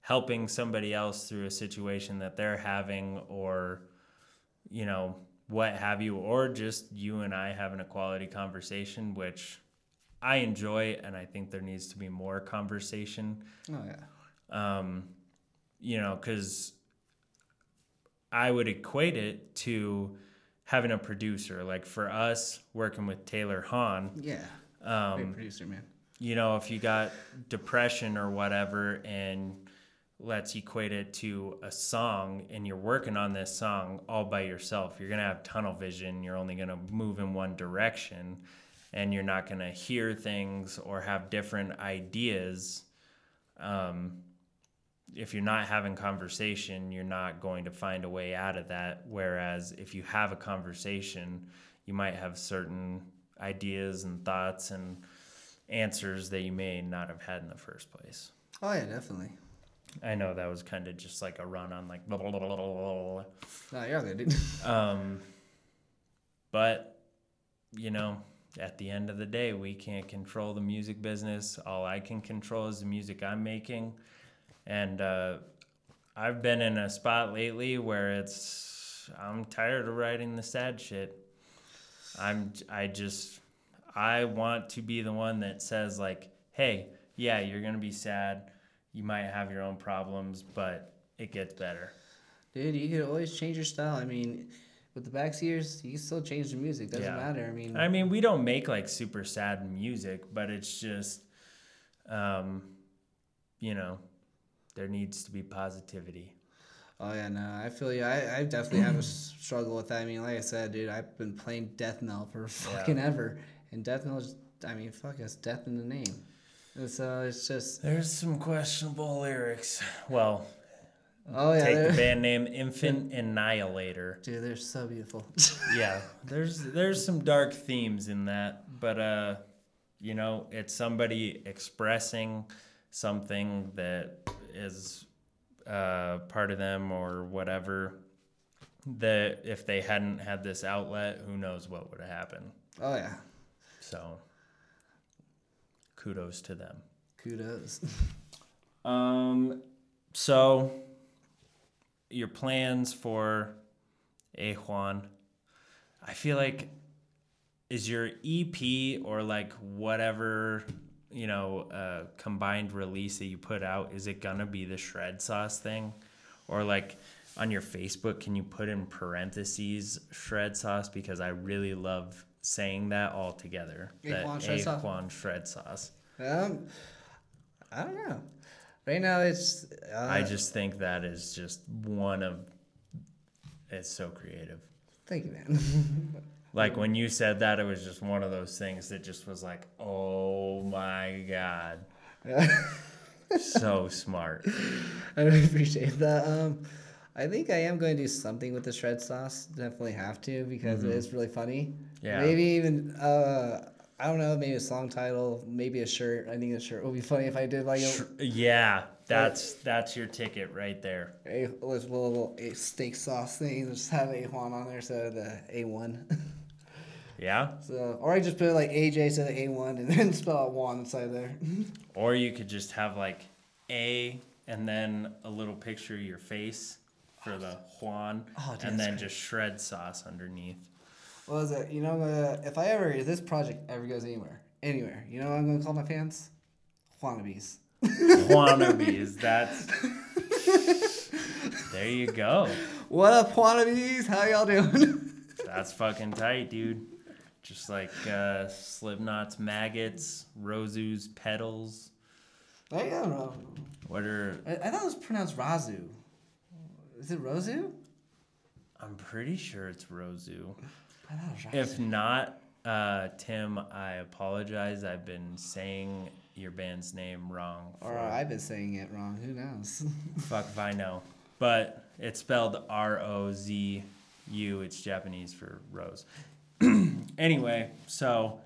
helping somebody else through a situation that they're having or, you know, what have you, or just you and I having a quality conversation, which I enjoy, and I think there needs to be more conversation. Oh yeah. Um, you know, because I would equate it to having a producer. Like for us, working with Taylor Hahn, Yeah. Great um, producer, man. you know, if you got depression or whatever, and let's equate it to a song, and you're working on this song all by yourself, you're gonna have tunnel vision. You're only gonna move in one direction, and you're not gonna hear things or have different ideas. Um, if you're not having conversation, you're not going to find a way out of that. Whereas if you have a conversation, you might have certain ideas and thoughts and answers that you may not have had in the first place. Oh yeah, definitely. I know that was kind of just like a run on like blah, blah, blah, blah, blah, blah, No, you're good, dude. (laughs) um but you know at the end of the day we can't control the music business all I can control is the music I'm making and uh I've been in a spot lately where it's I'm tired of writing the sad shit I'm I just I want to be the one that says like, "Hey, yeah, you're going to be sad. You might have your own problems, but it gets better." Dude, you could always change your style. I mean, with the back years, you can still change the music. Doesn't Yeah. matter. I mean, I mean, we don't make like super sad music, but it's just um you know, there needs to be positivity. oh yeah, no, I feel you. I, I definitely have a struggle with that. I mean, like I said, dude, I've been playing death metal for (laughs) fucking ever, and death metal is, I mean, fuck, it's death in the name. And so it's just, There's some questionable lyrics. Well, oh yeah, take the band name Infant Annihilator. dude, they're so beautiful. (laughs) yeah there's there's some dark themes in that but uh you know it's somebody expressing something that is uh part of them or whatever that if they hadn't had this outlet who knows what would have happened. Oh yeah, so kudos to them. Kudos. (laughs) um so your plans for a Juan I feel like is your EP or like whatever you know uh, combined release that you put out is it gonna be the shred sauce thing or like on your Facebook can you put in parentheses shred sauce because I really love saying that all together that A Juan shred shred sauce Um, I don't know. Right now, it's. Uh, I just think that is just one of it's so creative thank you, man. (laughs) Like when you said that, it was just one of those things that just was like, oh my god, (laughs) so smart. I really appreciate that. Um, I think I am going to do something with the shred sauce. Definitely have to because it is really funny. Mm-hmm. Yeah. Maybe even uh, I don't know. Maybe a song title. Maybe a shirt. I think a shirt would be funny if I did like a, Yeah, that's that's your ticket right there. a, a little, little a steak sauce thing. Just have a Juan on there so the A one. (laughs) Yeah, so or I just put like AJ instead of A one and (laughs) then spell out Juan inside there. (laughs) or you could just have like A and then a little picture of your face for the Juan, Oh, dude, and then great. just shred sauce underneath. What was it? You know, uh, if I ever if this project ever goes anywhere, anywhere, you know what I'm gonna call my fans? Juanabes. (laughs) Wannabes, that's. There you go. What up, Juanabes? How y'all doing? That's fucking tight, dude. Just like uh, Slipknot's maggots, Rozu's petals. I don't know. What are I, I thought it was pronounced Razu. Is it Rozu? I'm pretty sure it's Rozu. It. If not, uh, Tim, I apologize. I've been saying your band's name wrong. or I've been saying it wrong. Who knows? (laughs) fuck if I know. But it's spelled R O Z U. It's Japanese for rose. (clears throat) anyway, so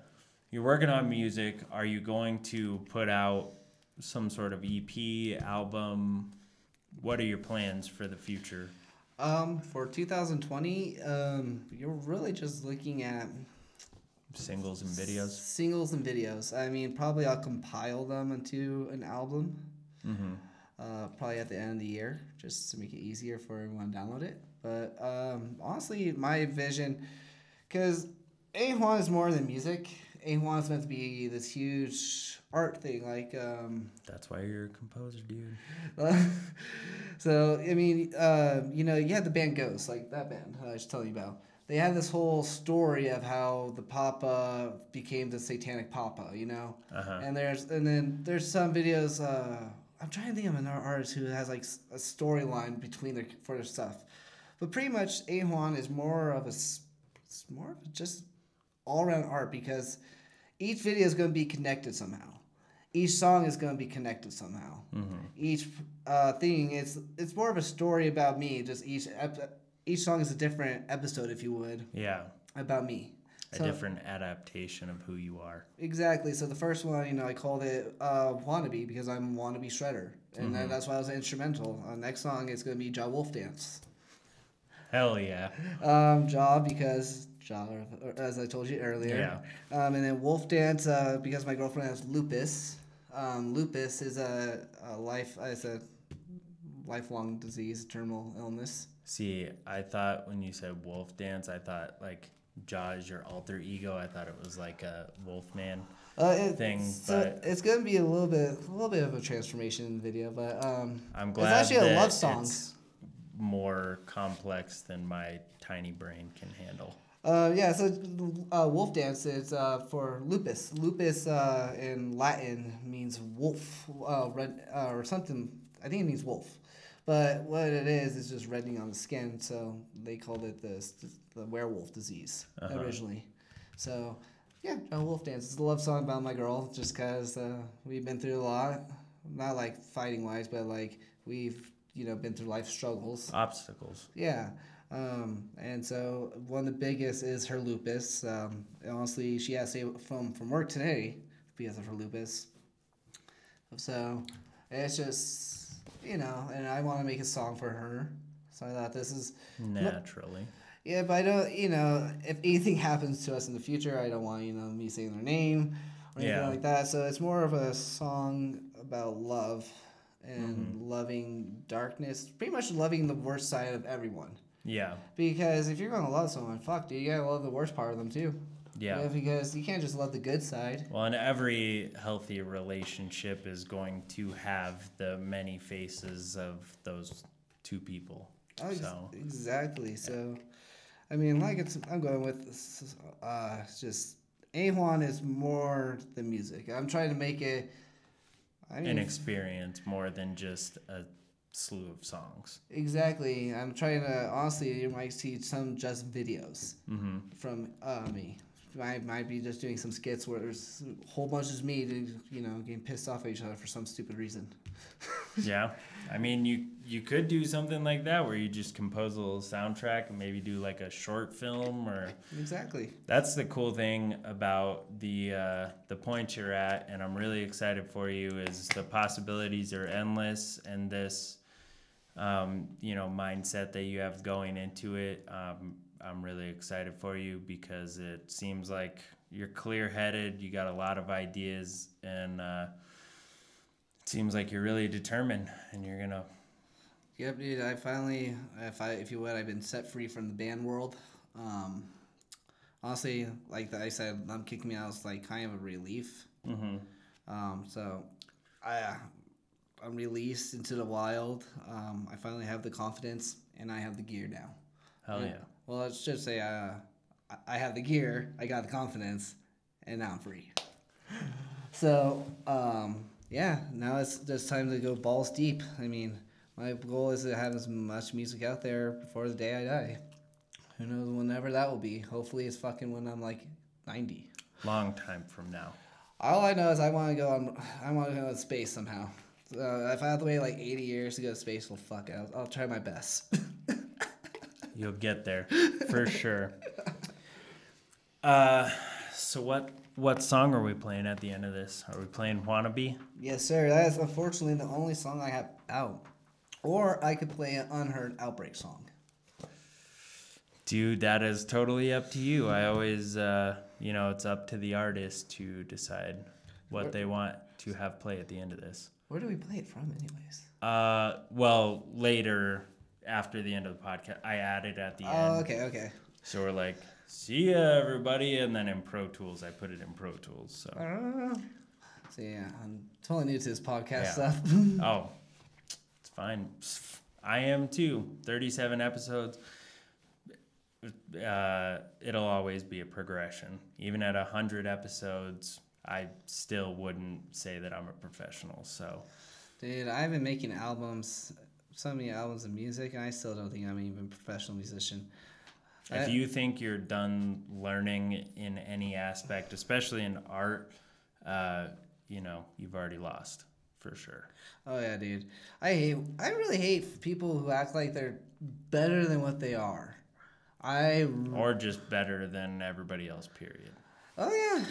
you're working on music. Are you going to put out some sort of EP, album? What are your plans for the future? um, for 2020, um, you're really just looking at Singles and videos? singles and videos. I mean, probably I'll compile them into an album. Mm-hmm. Uh, probably at the end of the year, just to make it easier for everyone to download it. But um, honestly, my vision, because A Juan is more than music. A Juan is meant to be this huge art thing. Like, um, That's why you're a composer, dude. (laughs) so I mean, uh, you know, you had the band Ghost, like that band I was telling you about. They had this whole story of how the Papa became the Satanic Papa, you know. Uh-huh. And there's and then there's some videos. Uh, I'm trying to think of another artist who has like a storyline between their for their stuff, but pretty much A Juan is more of a more of just all around art because each video is going to be connected somehow. Each song is going to be connected somehow. Each uh, thing is it's more of a story about me. Just each ep- each song is a different episode, if you would, Yeah. about me. A So- different adaptation of who you are. Exactly. So the first one, you know, I called it uh, "Wannabe" because I'm wannabe shredder, and then that's why I was instrumental. Uh, next song is gonna be "Jaw Wolf Dance." Hell yeah. Um, Jaw because Or- as I told you earlier. Yeah. Um, and then Wolf Dance uh, because my girlfriend has lupus. Um, lupus is a, a life is a lifelong disease, terminal illness. See, I thought when you said wolf dance, I thought like Jaw is your alter ego. I thought it was like a wolf man. Uh, it, Thing, so but- it's gonna be a little bit, a little bit of a transformation in the video, but um, I'm it's glad actually a love song. it's more complex than my tiny brain can handle. Uh, yeah, so uh, wolf dance is uh, for lupus. Lupus uh, in Latin means wolf, uh, red, uh, or something. I think it means wolf. But what it is is just reddening on the skin, so they called it the the werewolf disease Uh-huh. originally. So yeah, uh, wolf dance. It's a love song about my girl, just cause uh, we've been through a lot. Not like fighting wise, but like we've you know been through life struggles. Obstacles. Yeah. Um, and so one of the biggest is her lupus. Um, honestly, she has to stay from from work today because of her lupus. So it's just you know, and I want to make a song for her. So I thought this is Naturally. yeah, but I don't you know if anything happens to us in the future, I don't want you know me saying their name or anything Yeah. like that. So it's more of a song about love and loving darkness, pretty much loving the worst side of everyone. Yeah. Because if you're gonna love someone, fuck, dude, you gotta love the worst part of them too. Yeah. Because you can't just love the good side. Well, and every healthy relationship is going to have the many faces of those two people. Oh, So, exactly. So, I mean, like it's, I'm going with uh, just A Juan is more the music. I'm trying to make it. I an experience more than just a slew of songs. exactly. I'm trying to honestly. You might see some just videos Mm-hmm. from uh, me. I might be just doing some skits where there's a whole bunch of me, to, you know, getting pissed off at each other for some stupid reason. (laughs) Yeah. I mean, you you could do something like that where you just compose a little soundtrack and maybe do like a short film or Exactly. That's the cool thing about the uh, the point you're at, and I'm really excited for you. Is the possibilities are endless, and this, um, you know, mindset that you have going into it. Um, I'm really excited for you because it seems like you're clear-headed. You got a lot of ideas, and uh, it seems like you're really determined, and you're gonna. Yep, dude. I finally, if I, if you would, I've been set free from the band world. Um, honestly, like I said, them kicking me out was like kind of a relief. Mm-hmm. Um, so, I, I'm released into the wild. Um, I finally have the confidence, and I have the gear now. Hell yeah. Well, let's just say uh, I- have the gear, I got the confidence, and now I'm free. So, um, yeah, now it's just time to go balls deep. I mean, my goal is to have as much music out there before the day I die. Who knows whenever that will be? Hopefully, it's fucking when I'm like 90. Long time from now. All I know is I want to go on. I want to go to space somehow. Uh, if I have to wait like 80 years to go to space, well, fuck, I'll, I'll try my best. (laughs) You'll get there for (laughs) sure. Uh, so what what song are we playing at the end of this? Are we playing "Wannabe"? Yes, sir. That is unfortunately the only song I have out. Or I could play an unheard outbreak song. Dude, that is totally up to you. I always, uh, you know, it's up to the artist to decide what they want to have play at the end of this. Where do we play it from, anyways? Uh, well, later after the end of the podcast. I added at the end. Oh, okay, okay. So we're like, see ya, everybody. And then in Pro Tools, I put it in Pro Tools. So, Uh, so yeah, I'm totally new to this podcast Yeah. stuff. (laughs) oh, it's fine. I am too. 37 episodes. Uh, it'll always be a progression. Even at 100 episodes, I still wouldn't say that I'm a professional. So, Dude, I've been making albums, so many albums of music, and I still don't think I'm even a professional musician. if I- you think you're done learning in any aspect, especially in art, uh, you know, you've already lost for sure. Oh yeah, dude. I hate. I really hate people who act like they're better than what they are. I. Or just better than everybody else, period. Oh yeah.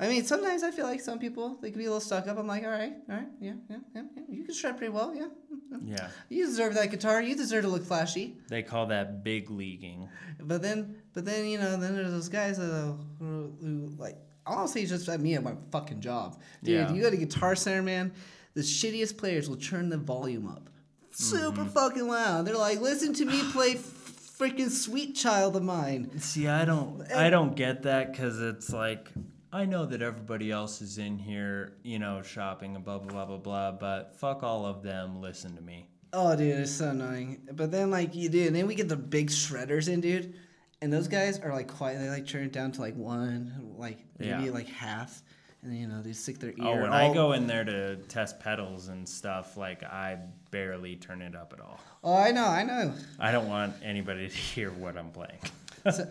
I mean, sometimes I feel like some people they can be a little stuck up. I'm like, all right, all right, yeah, yeah, yeah, yeah. You can shred pretty well, yeah. Yeah. You deserve that guitar. You deserve to look flashy. They call that big leaguing. But then, but then you know, then there's those guys that, who, who like honestly it's just at me at my fucking job, dude. Yeah. You go to Guitar Center, man. The shittiest players will turn the volume up, super mm-hmm. fucking loud. They're like, listen to me play freaking "Sweet Child of Mine." See, I don't, I don't get that because it's like I know that everybody else is in here, you know, shopping and blah blah blah blah blah. But fuck all of them. Listen to me. Oh, dude, it's so annoying. But then, like, you do, and then we get the big shredders in, dude. And those guys are like quiet. They like turn it down to like one, like maybe Yeah. like half, and then you know they stick their oh, ear. Oh, when all- I go in there to test pedals and stuff, like I barely turn it up at all. Oh, I know, I know. I don't want anybody to (laughs) hear what I'm playing. So,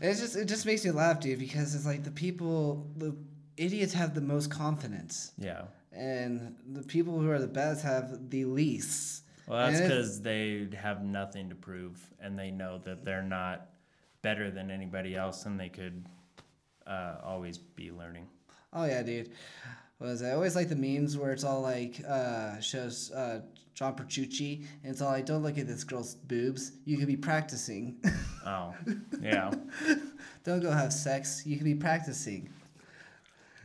it's just it just makes me laugh, dude, because it's like the people, the idiots have the most confidence, yeah. and the people who are the best have the least. Well, that's because they have nothing to prove, and they know that they're not better than anybody else, and they could uh, always be learning. Oh yeah, dude. What it? I always like the memes where it's all like uh, shows uh, John Petrucci, and it's all like, "Don't look at this girl's boobs. You could be practicing. (laughs) Oh, yeah, Don't go have sex. You could be practicing.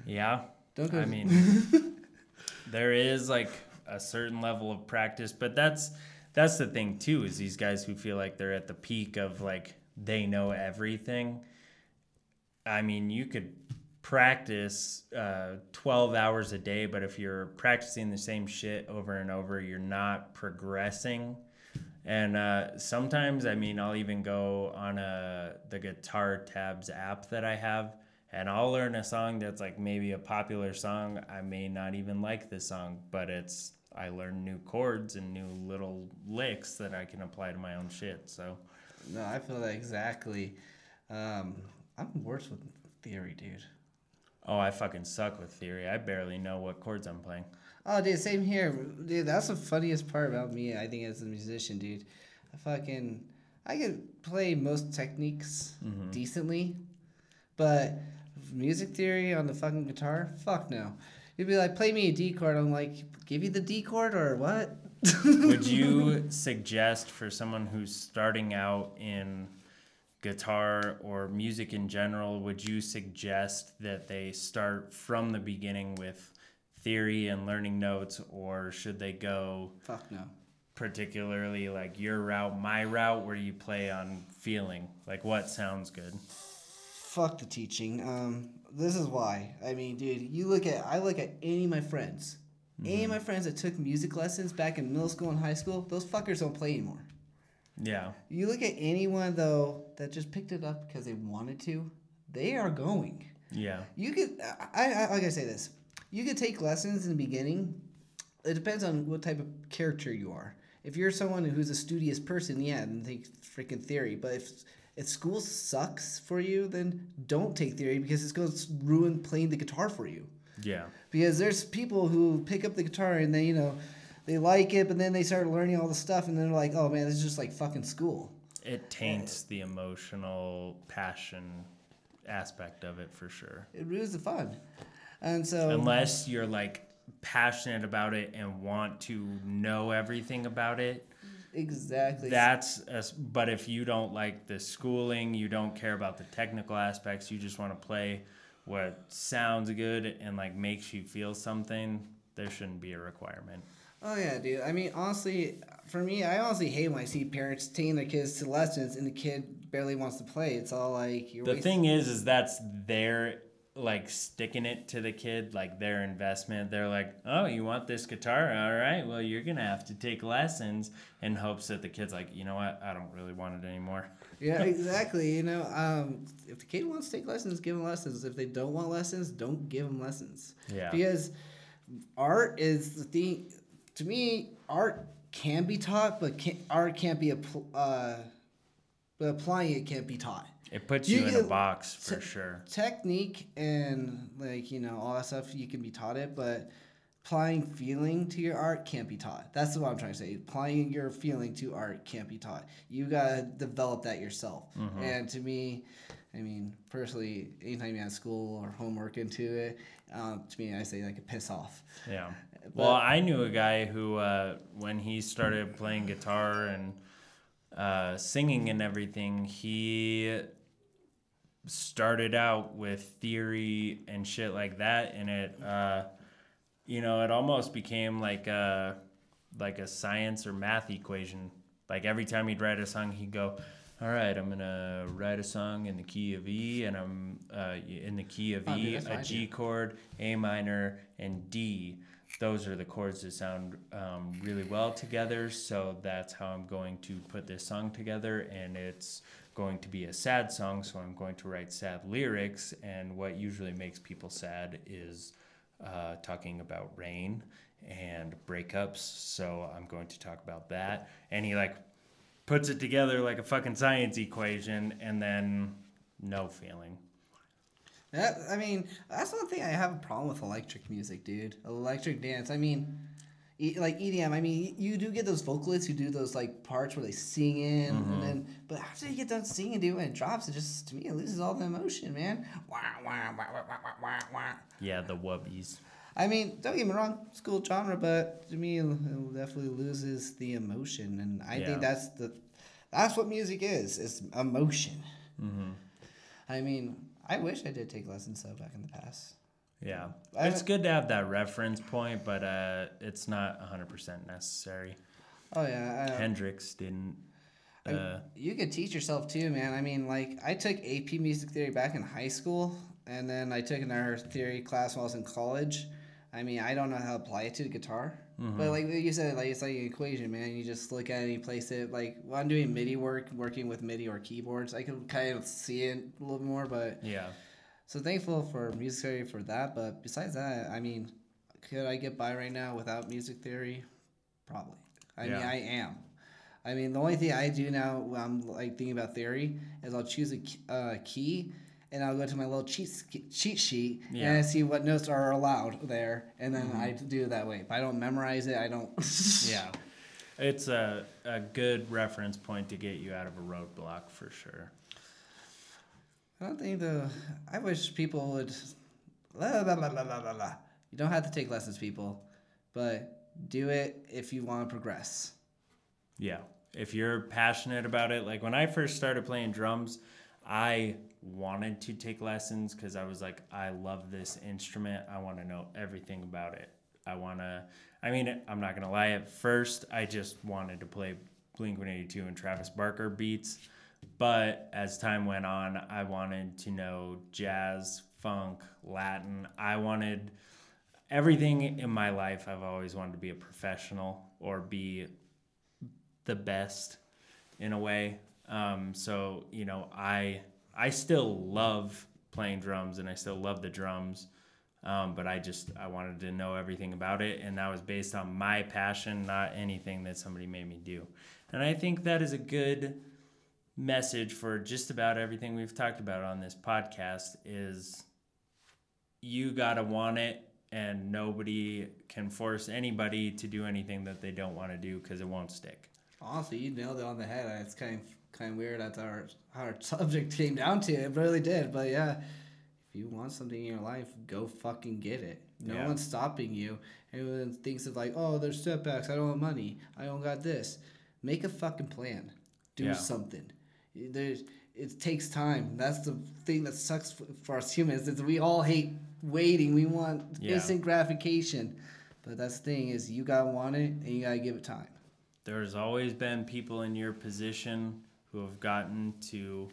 yeah. Don't go." I mean, (laughs) there is like a certain level of practice, but that's that's the thing too. Is these guys who feel like they're at the peak of like they know everything. I mean, you could practice uh, 12 hours a day, but if you're practicing the same shit over and over, you're not progressing. And uh, sometimes, I mean, I'll even go on a the Guitar Tabs app that I have, and I'll learn a song that's like maybe a popular song. I may not even like the song, but it's I learn new chords and new little licks that I can apply to my own shit. So no, I feel that exactly. Um, I'm worse with theory, dude. Oh, I fucking suck with theory. I barely know what chords I'm playing. Oh, dude, same here, dude. That's the funniest part about me. I think as a musician, dude. I fucking I can play most techniques mm-hmm. decently, but music theory on the fucking guitar, fuck no. You'd be like, play me a D chord. I'm like, give you the D chord or what? Would you (laughs) suggest for someone who's starting out in guitar or music in general, would you suggest that they start from the beginning with theory and learning notes, or should they go fuck no. particularly like your route, my route, where you play on feeling? Like what sounds good? Fuck the teaching. Um, this is why. I mean, dude, you look at I look at any of my friends. Any of my friends that took music lessons back in middle school and high school, those fuckers don't play anymore. Yeah. You look at anyone though that just picked it up because they wanted to, they are going. Yeah. You could, I, I like I say this, you could take lessons in the beginning. It depends on what type of character you are. If you're someone who's a studious person, yeah, and take freaking theory. But if if school sucks for you, then don't take theory because it's going to ruin playing the guitar for you. Yeah. Because there's people who pick up the guitar and they, you know, they like it, but then they start learning all the stuff, and then they're like, oh man, this is just like fucking school. It taints the emotional passion aspect of it for sure. It ruins the fun. And so Unless you're like passionate about it and want to know everything about it. exactly That's a but if you don't like the schooling, you don't care about the technical aspects, you just want to play what sounds good and like makes you feel something, there shouldn't be a requirement. Oh yeah, dude. I mean, honestly, for me, I honestly hate when I see parents taking their kids to lessons and the kid barely wants to play. It's all like you're. The wasting- thing is, is that's their like sticking it to the kid, like their investment. They're like, oh, you want this guitar? All right, well, you're gonna have to take lessons in hopes that the kid's like, you know what, I don't really want it anymore. Yeah, (laughs) exactly. You know, um, if the kid wants to take lessons, give them lessons. If they don't want lessons, don't give them lessons. Yeah. Because art is the thing. To me, art can be taught, but can, art can't be appl- uh, but applying it can't be taught. It puts You you, in a box for t- sure. Technique and like you know all that stuff you can be taught it, but applying feeling to your art can't be taught. That's what I'm trying to say. Applying your feeling to art can't be taught. You gotta develop that yourself. And to me, I mean personally, anytime you add school or homework into it, um, to me I say like a piss off. Yeah. Well, I knew a guy who, uh, when he started playing guitar and uh, singing and everything, he started out with theory and shit like that, and it, uh, you know, it almost became like a like a science or math equation. Like every time he'd write a song, he'd go. All right, I'm gonna write a song in the key of E, and I'm uh, in the key of Oh, E, that's what I a. G chord, A minor, and D. Those are the chords that sound um, really well together. So that's how I'm going to put this song together. And it's going to be a sad song. So I'm going to write sad lyrics. And what usually makes people sad is uh, talking about rain and breakups. So I'm going to talk about that. And he like puts it together like a fucking science equation and then no feeling. That, I mean, that's one thing I have a problem with electric music, dude. Electric dance. I mean, e- like EDM. I mean, you do get those vocalists who do those like parts where they sing in, and then but after you get done singing, dude, when it drops, it just to me it loses all the emotion, man. Wah, wah, wah, wah, wah, wah, wah, wah. Yeah, the wubbies. I mean, don't get me wrong, it's a cool genre, but to me, it it definitely loses the emotion, and I Yeah. think that's the that's what music is. It's emotion. Mm-hmm. I mean, I wish I did take lessons though back in the past. Yeah, I it's good to have that reference point, but uh, it's not 100% necessary. Oh yeah, I, Hendrix didn't. I- Uh, you could teach yourself too, man. I mean, like I took AP Music Theory back in high school, and then I took another theory class while I was in college. I mean, I don't know how to apply it to the guitar, but like you said, like it's like an equation, man. You just look at it and you place it. Like when I'm doing MIDI work, working with MIDI or keyboards, I can kind of see it a little more. But yeah, so thankful for music theory for that. But besides that, I mean, could I get by right now without music theory? Probably. I mean, I am. I mean, the only thing I do now when I'm like thinking about theory is I'll choose a uh, key and I'll go to my little cheat cheat sheet and I see what notes are allowed there, and then mm-hmm. I do it that way. But I don't memorize it. I don't. (laughs) yeah. It's a, a good reference point to get you out of a roadblock for sure. I don't think the. I wish people would. Blah, blah, blah, blah, blah, blah. You don't have to take lessons, people, but do it if you want to progress. Yeah. If you're passionate about it, like when I first started playing drums, I wanted to take lessons because I was like, I love this instrument. I want to know everything about it. I want to, I mean, I'm not going to lie, at first, I just wanted to play Blink 182 and Travis Barker beats. But as time went on, I wanted to know jazz, funk, Latin. I wanted everything in my life. I've always wanted to be a professional or be the best in a way. Um, so you know, I I still love playing drums and I still love the drums, um, but I just I wanted to know everything about it, and that was based on my passion, not anything that somebody made me do. And I think that is a good message for just about everything we've talked about on this podcast is you gotta want it and nobody can force anybody to do anything that they don't want to do because it won't stick Honestly, you nailed it on the head. It's kind of kind of weird that's our our (laughs) subject came down to. It it really did. But yeah, if you want something in your life, go fucking get it. No Yeah. one's stopping you. Everyone thinks of like, oh, there's setbacks. I don't have money. I don't got this. Make a fucking plan. Do Yeah. something. There's it takes time. That's the thing that sucks f- for us humans. Is we all hate waiting. We want Yeah. instant gratification. But that's the thing is you gotta want it and you gotta give it time. There's always been people in your position who have gotten to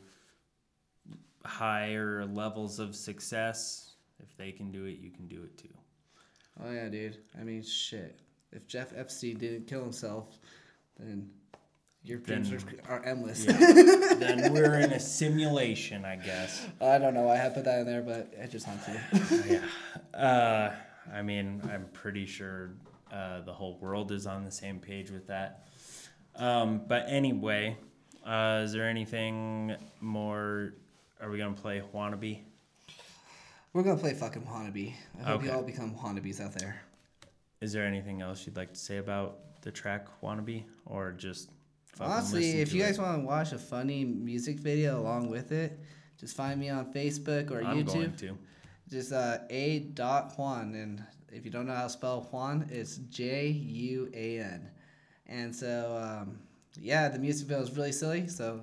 higher levels of success. If they can do it, you can do it too. Oh yeah, dude. I mean, shit. If Jeff Epstein didn't kill himself, then your dreams Then- are, are endless. Yeah. (laughs) then we're in a simulation, I guess. I don't know why I put that in there, but I just want to. (laughs) yeah. Uh, I mean, I'm pretty sure uh, the whole world is on the same page with that. Um, but anyway, uh, is there anything more? Are we gonna play Wannabe? We're gonna play fucking wannabe. I hope you all become wannabes out there. Is there anything else you'd like to say about the track Wannabe, or just Honestly, if you it? guys want to watch a funny music video along with it, just find me on Facebook or I'm YouTube. going to. Just uh, a dot Juan, and if you don't know how to spell Juan, it's J U A N. And so, um, yeah, the music video is really silly. So,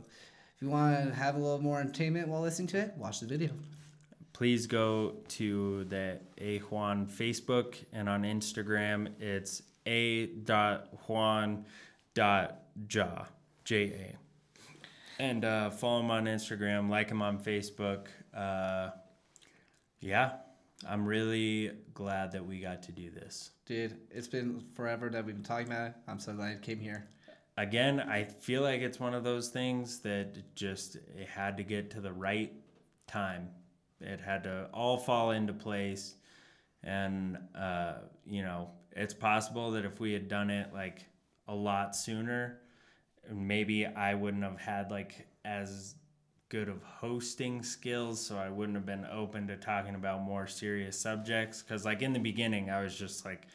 if you want to have a little more entertainment while listening to it, watch the video. please go to the A Juan Facebook and on Instagram it's a dot Juan dot Ja J A. And uh, follow him on Instagram, like him on Facebook. Uh, yeah, I'm really glad that we got to do this. Dude, it's been forever that we've been talking about it. I'm so glad it came here. Again, I feel like it's one of those things that just it had to get to the right time. It had to all fall into place. And, uh, you know, it's possible that if we had done it like a lot sooner, maybe I wouldn't have had like as good of hosting skills. So I wouldn't have been open to talking about more serious subjects. Cause like in the beginning, I was just like,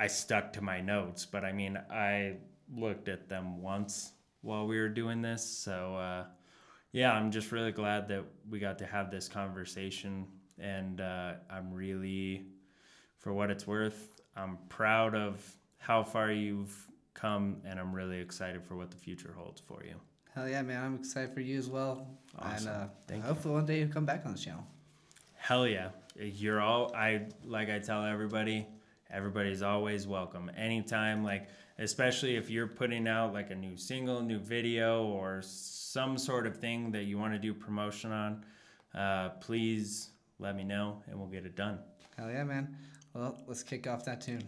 I stuck to my notes, but I mean, I looked at them once while we were doing this. So, uh, yeah, I'm just really glad that we got to have this conversation. And uh, I'm really, for what it's worth, I'm proud of how far you've come, and I'm really excited for what the future holds for you. Hell yeah, man. I'm excited for you as well. Awesome. And uh, Thank you. hopefully one day you'll come back on the channel. Hell yeah. You're all I like I tell everybody, everybody's always welcome. Anytime like especially if you're putting out like a new single, new video or some sort of thing that you want to do promotion on, uh, please let me know and we'll get it done. Hell yeah, man. Well, let's kick off that tune.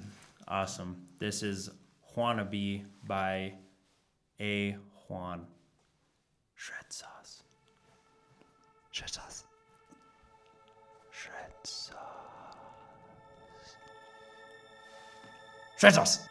Awesome. This is Juanabe by A Juan. Shred sauce. Shred sauce. Shred sauce. Shred sauce.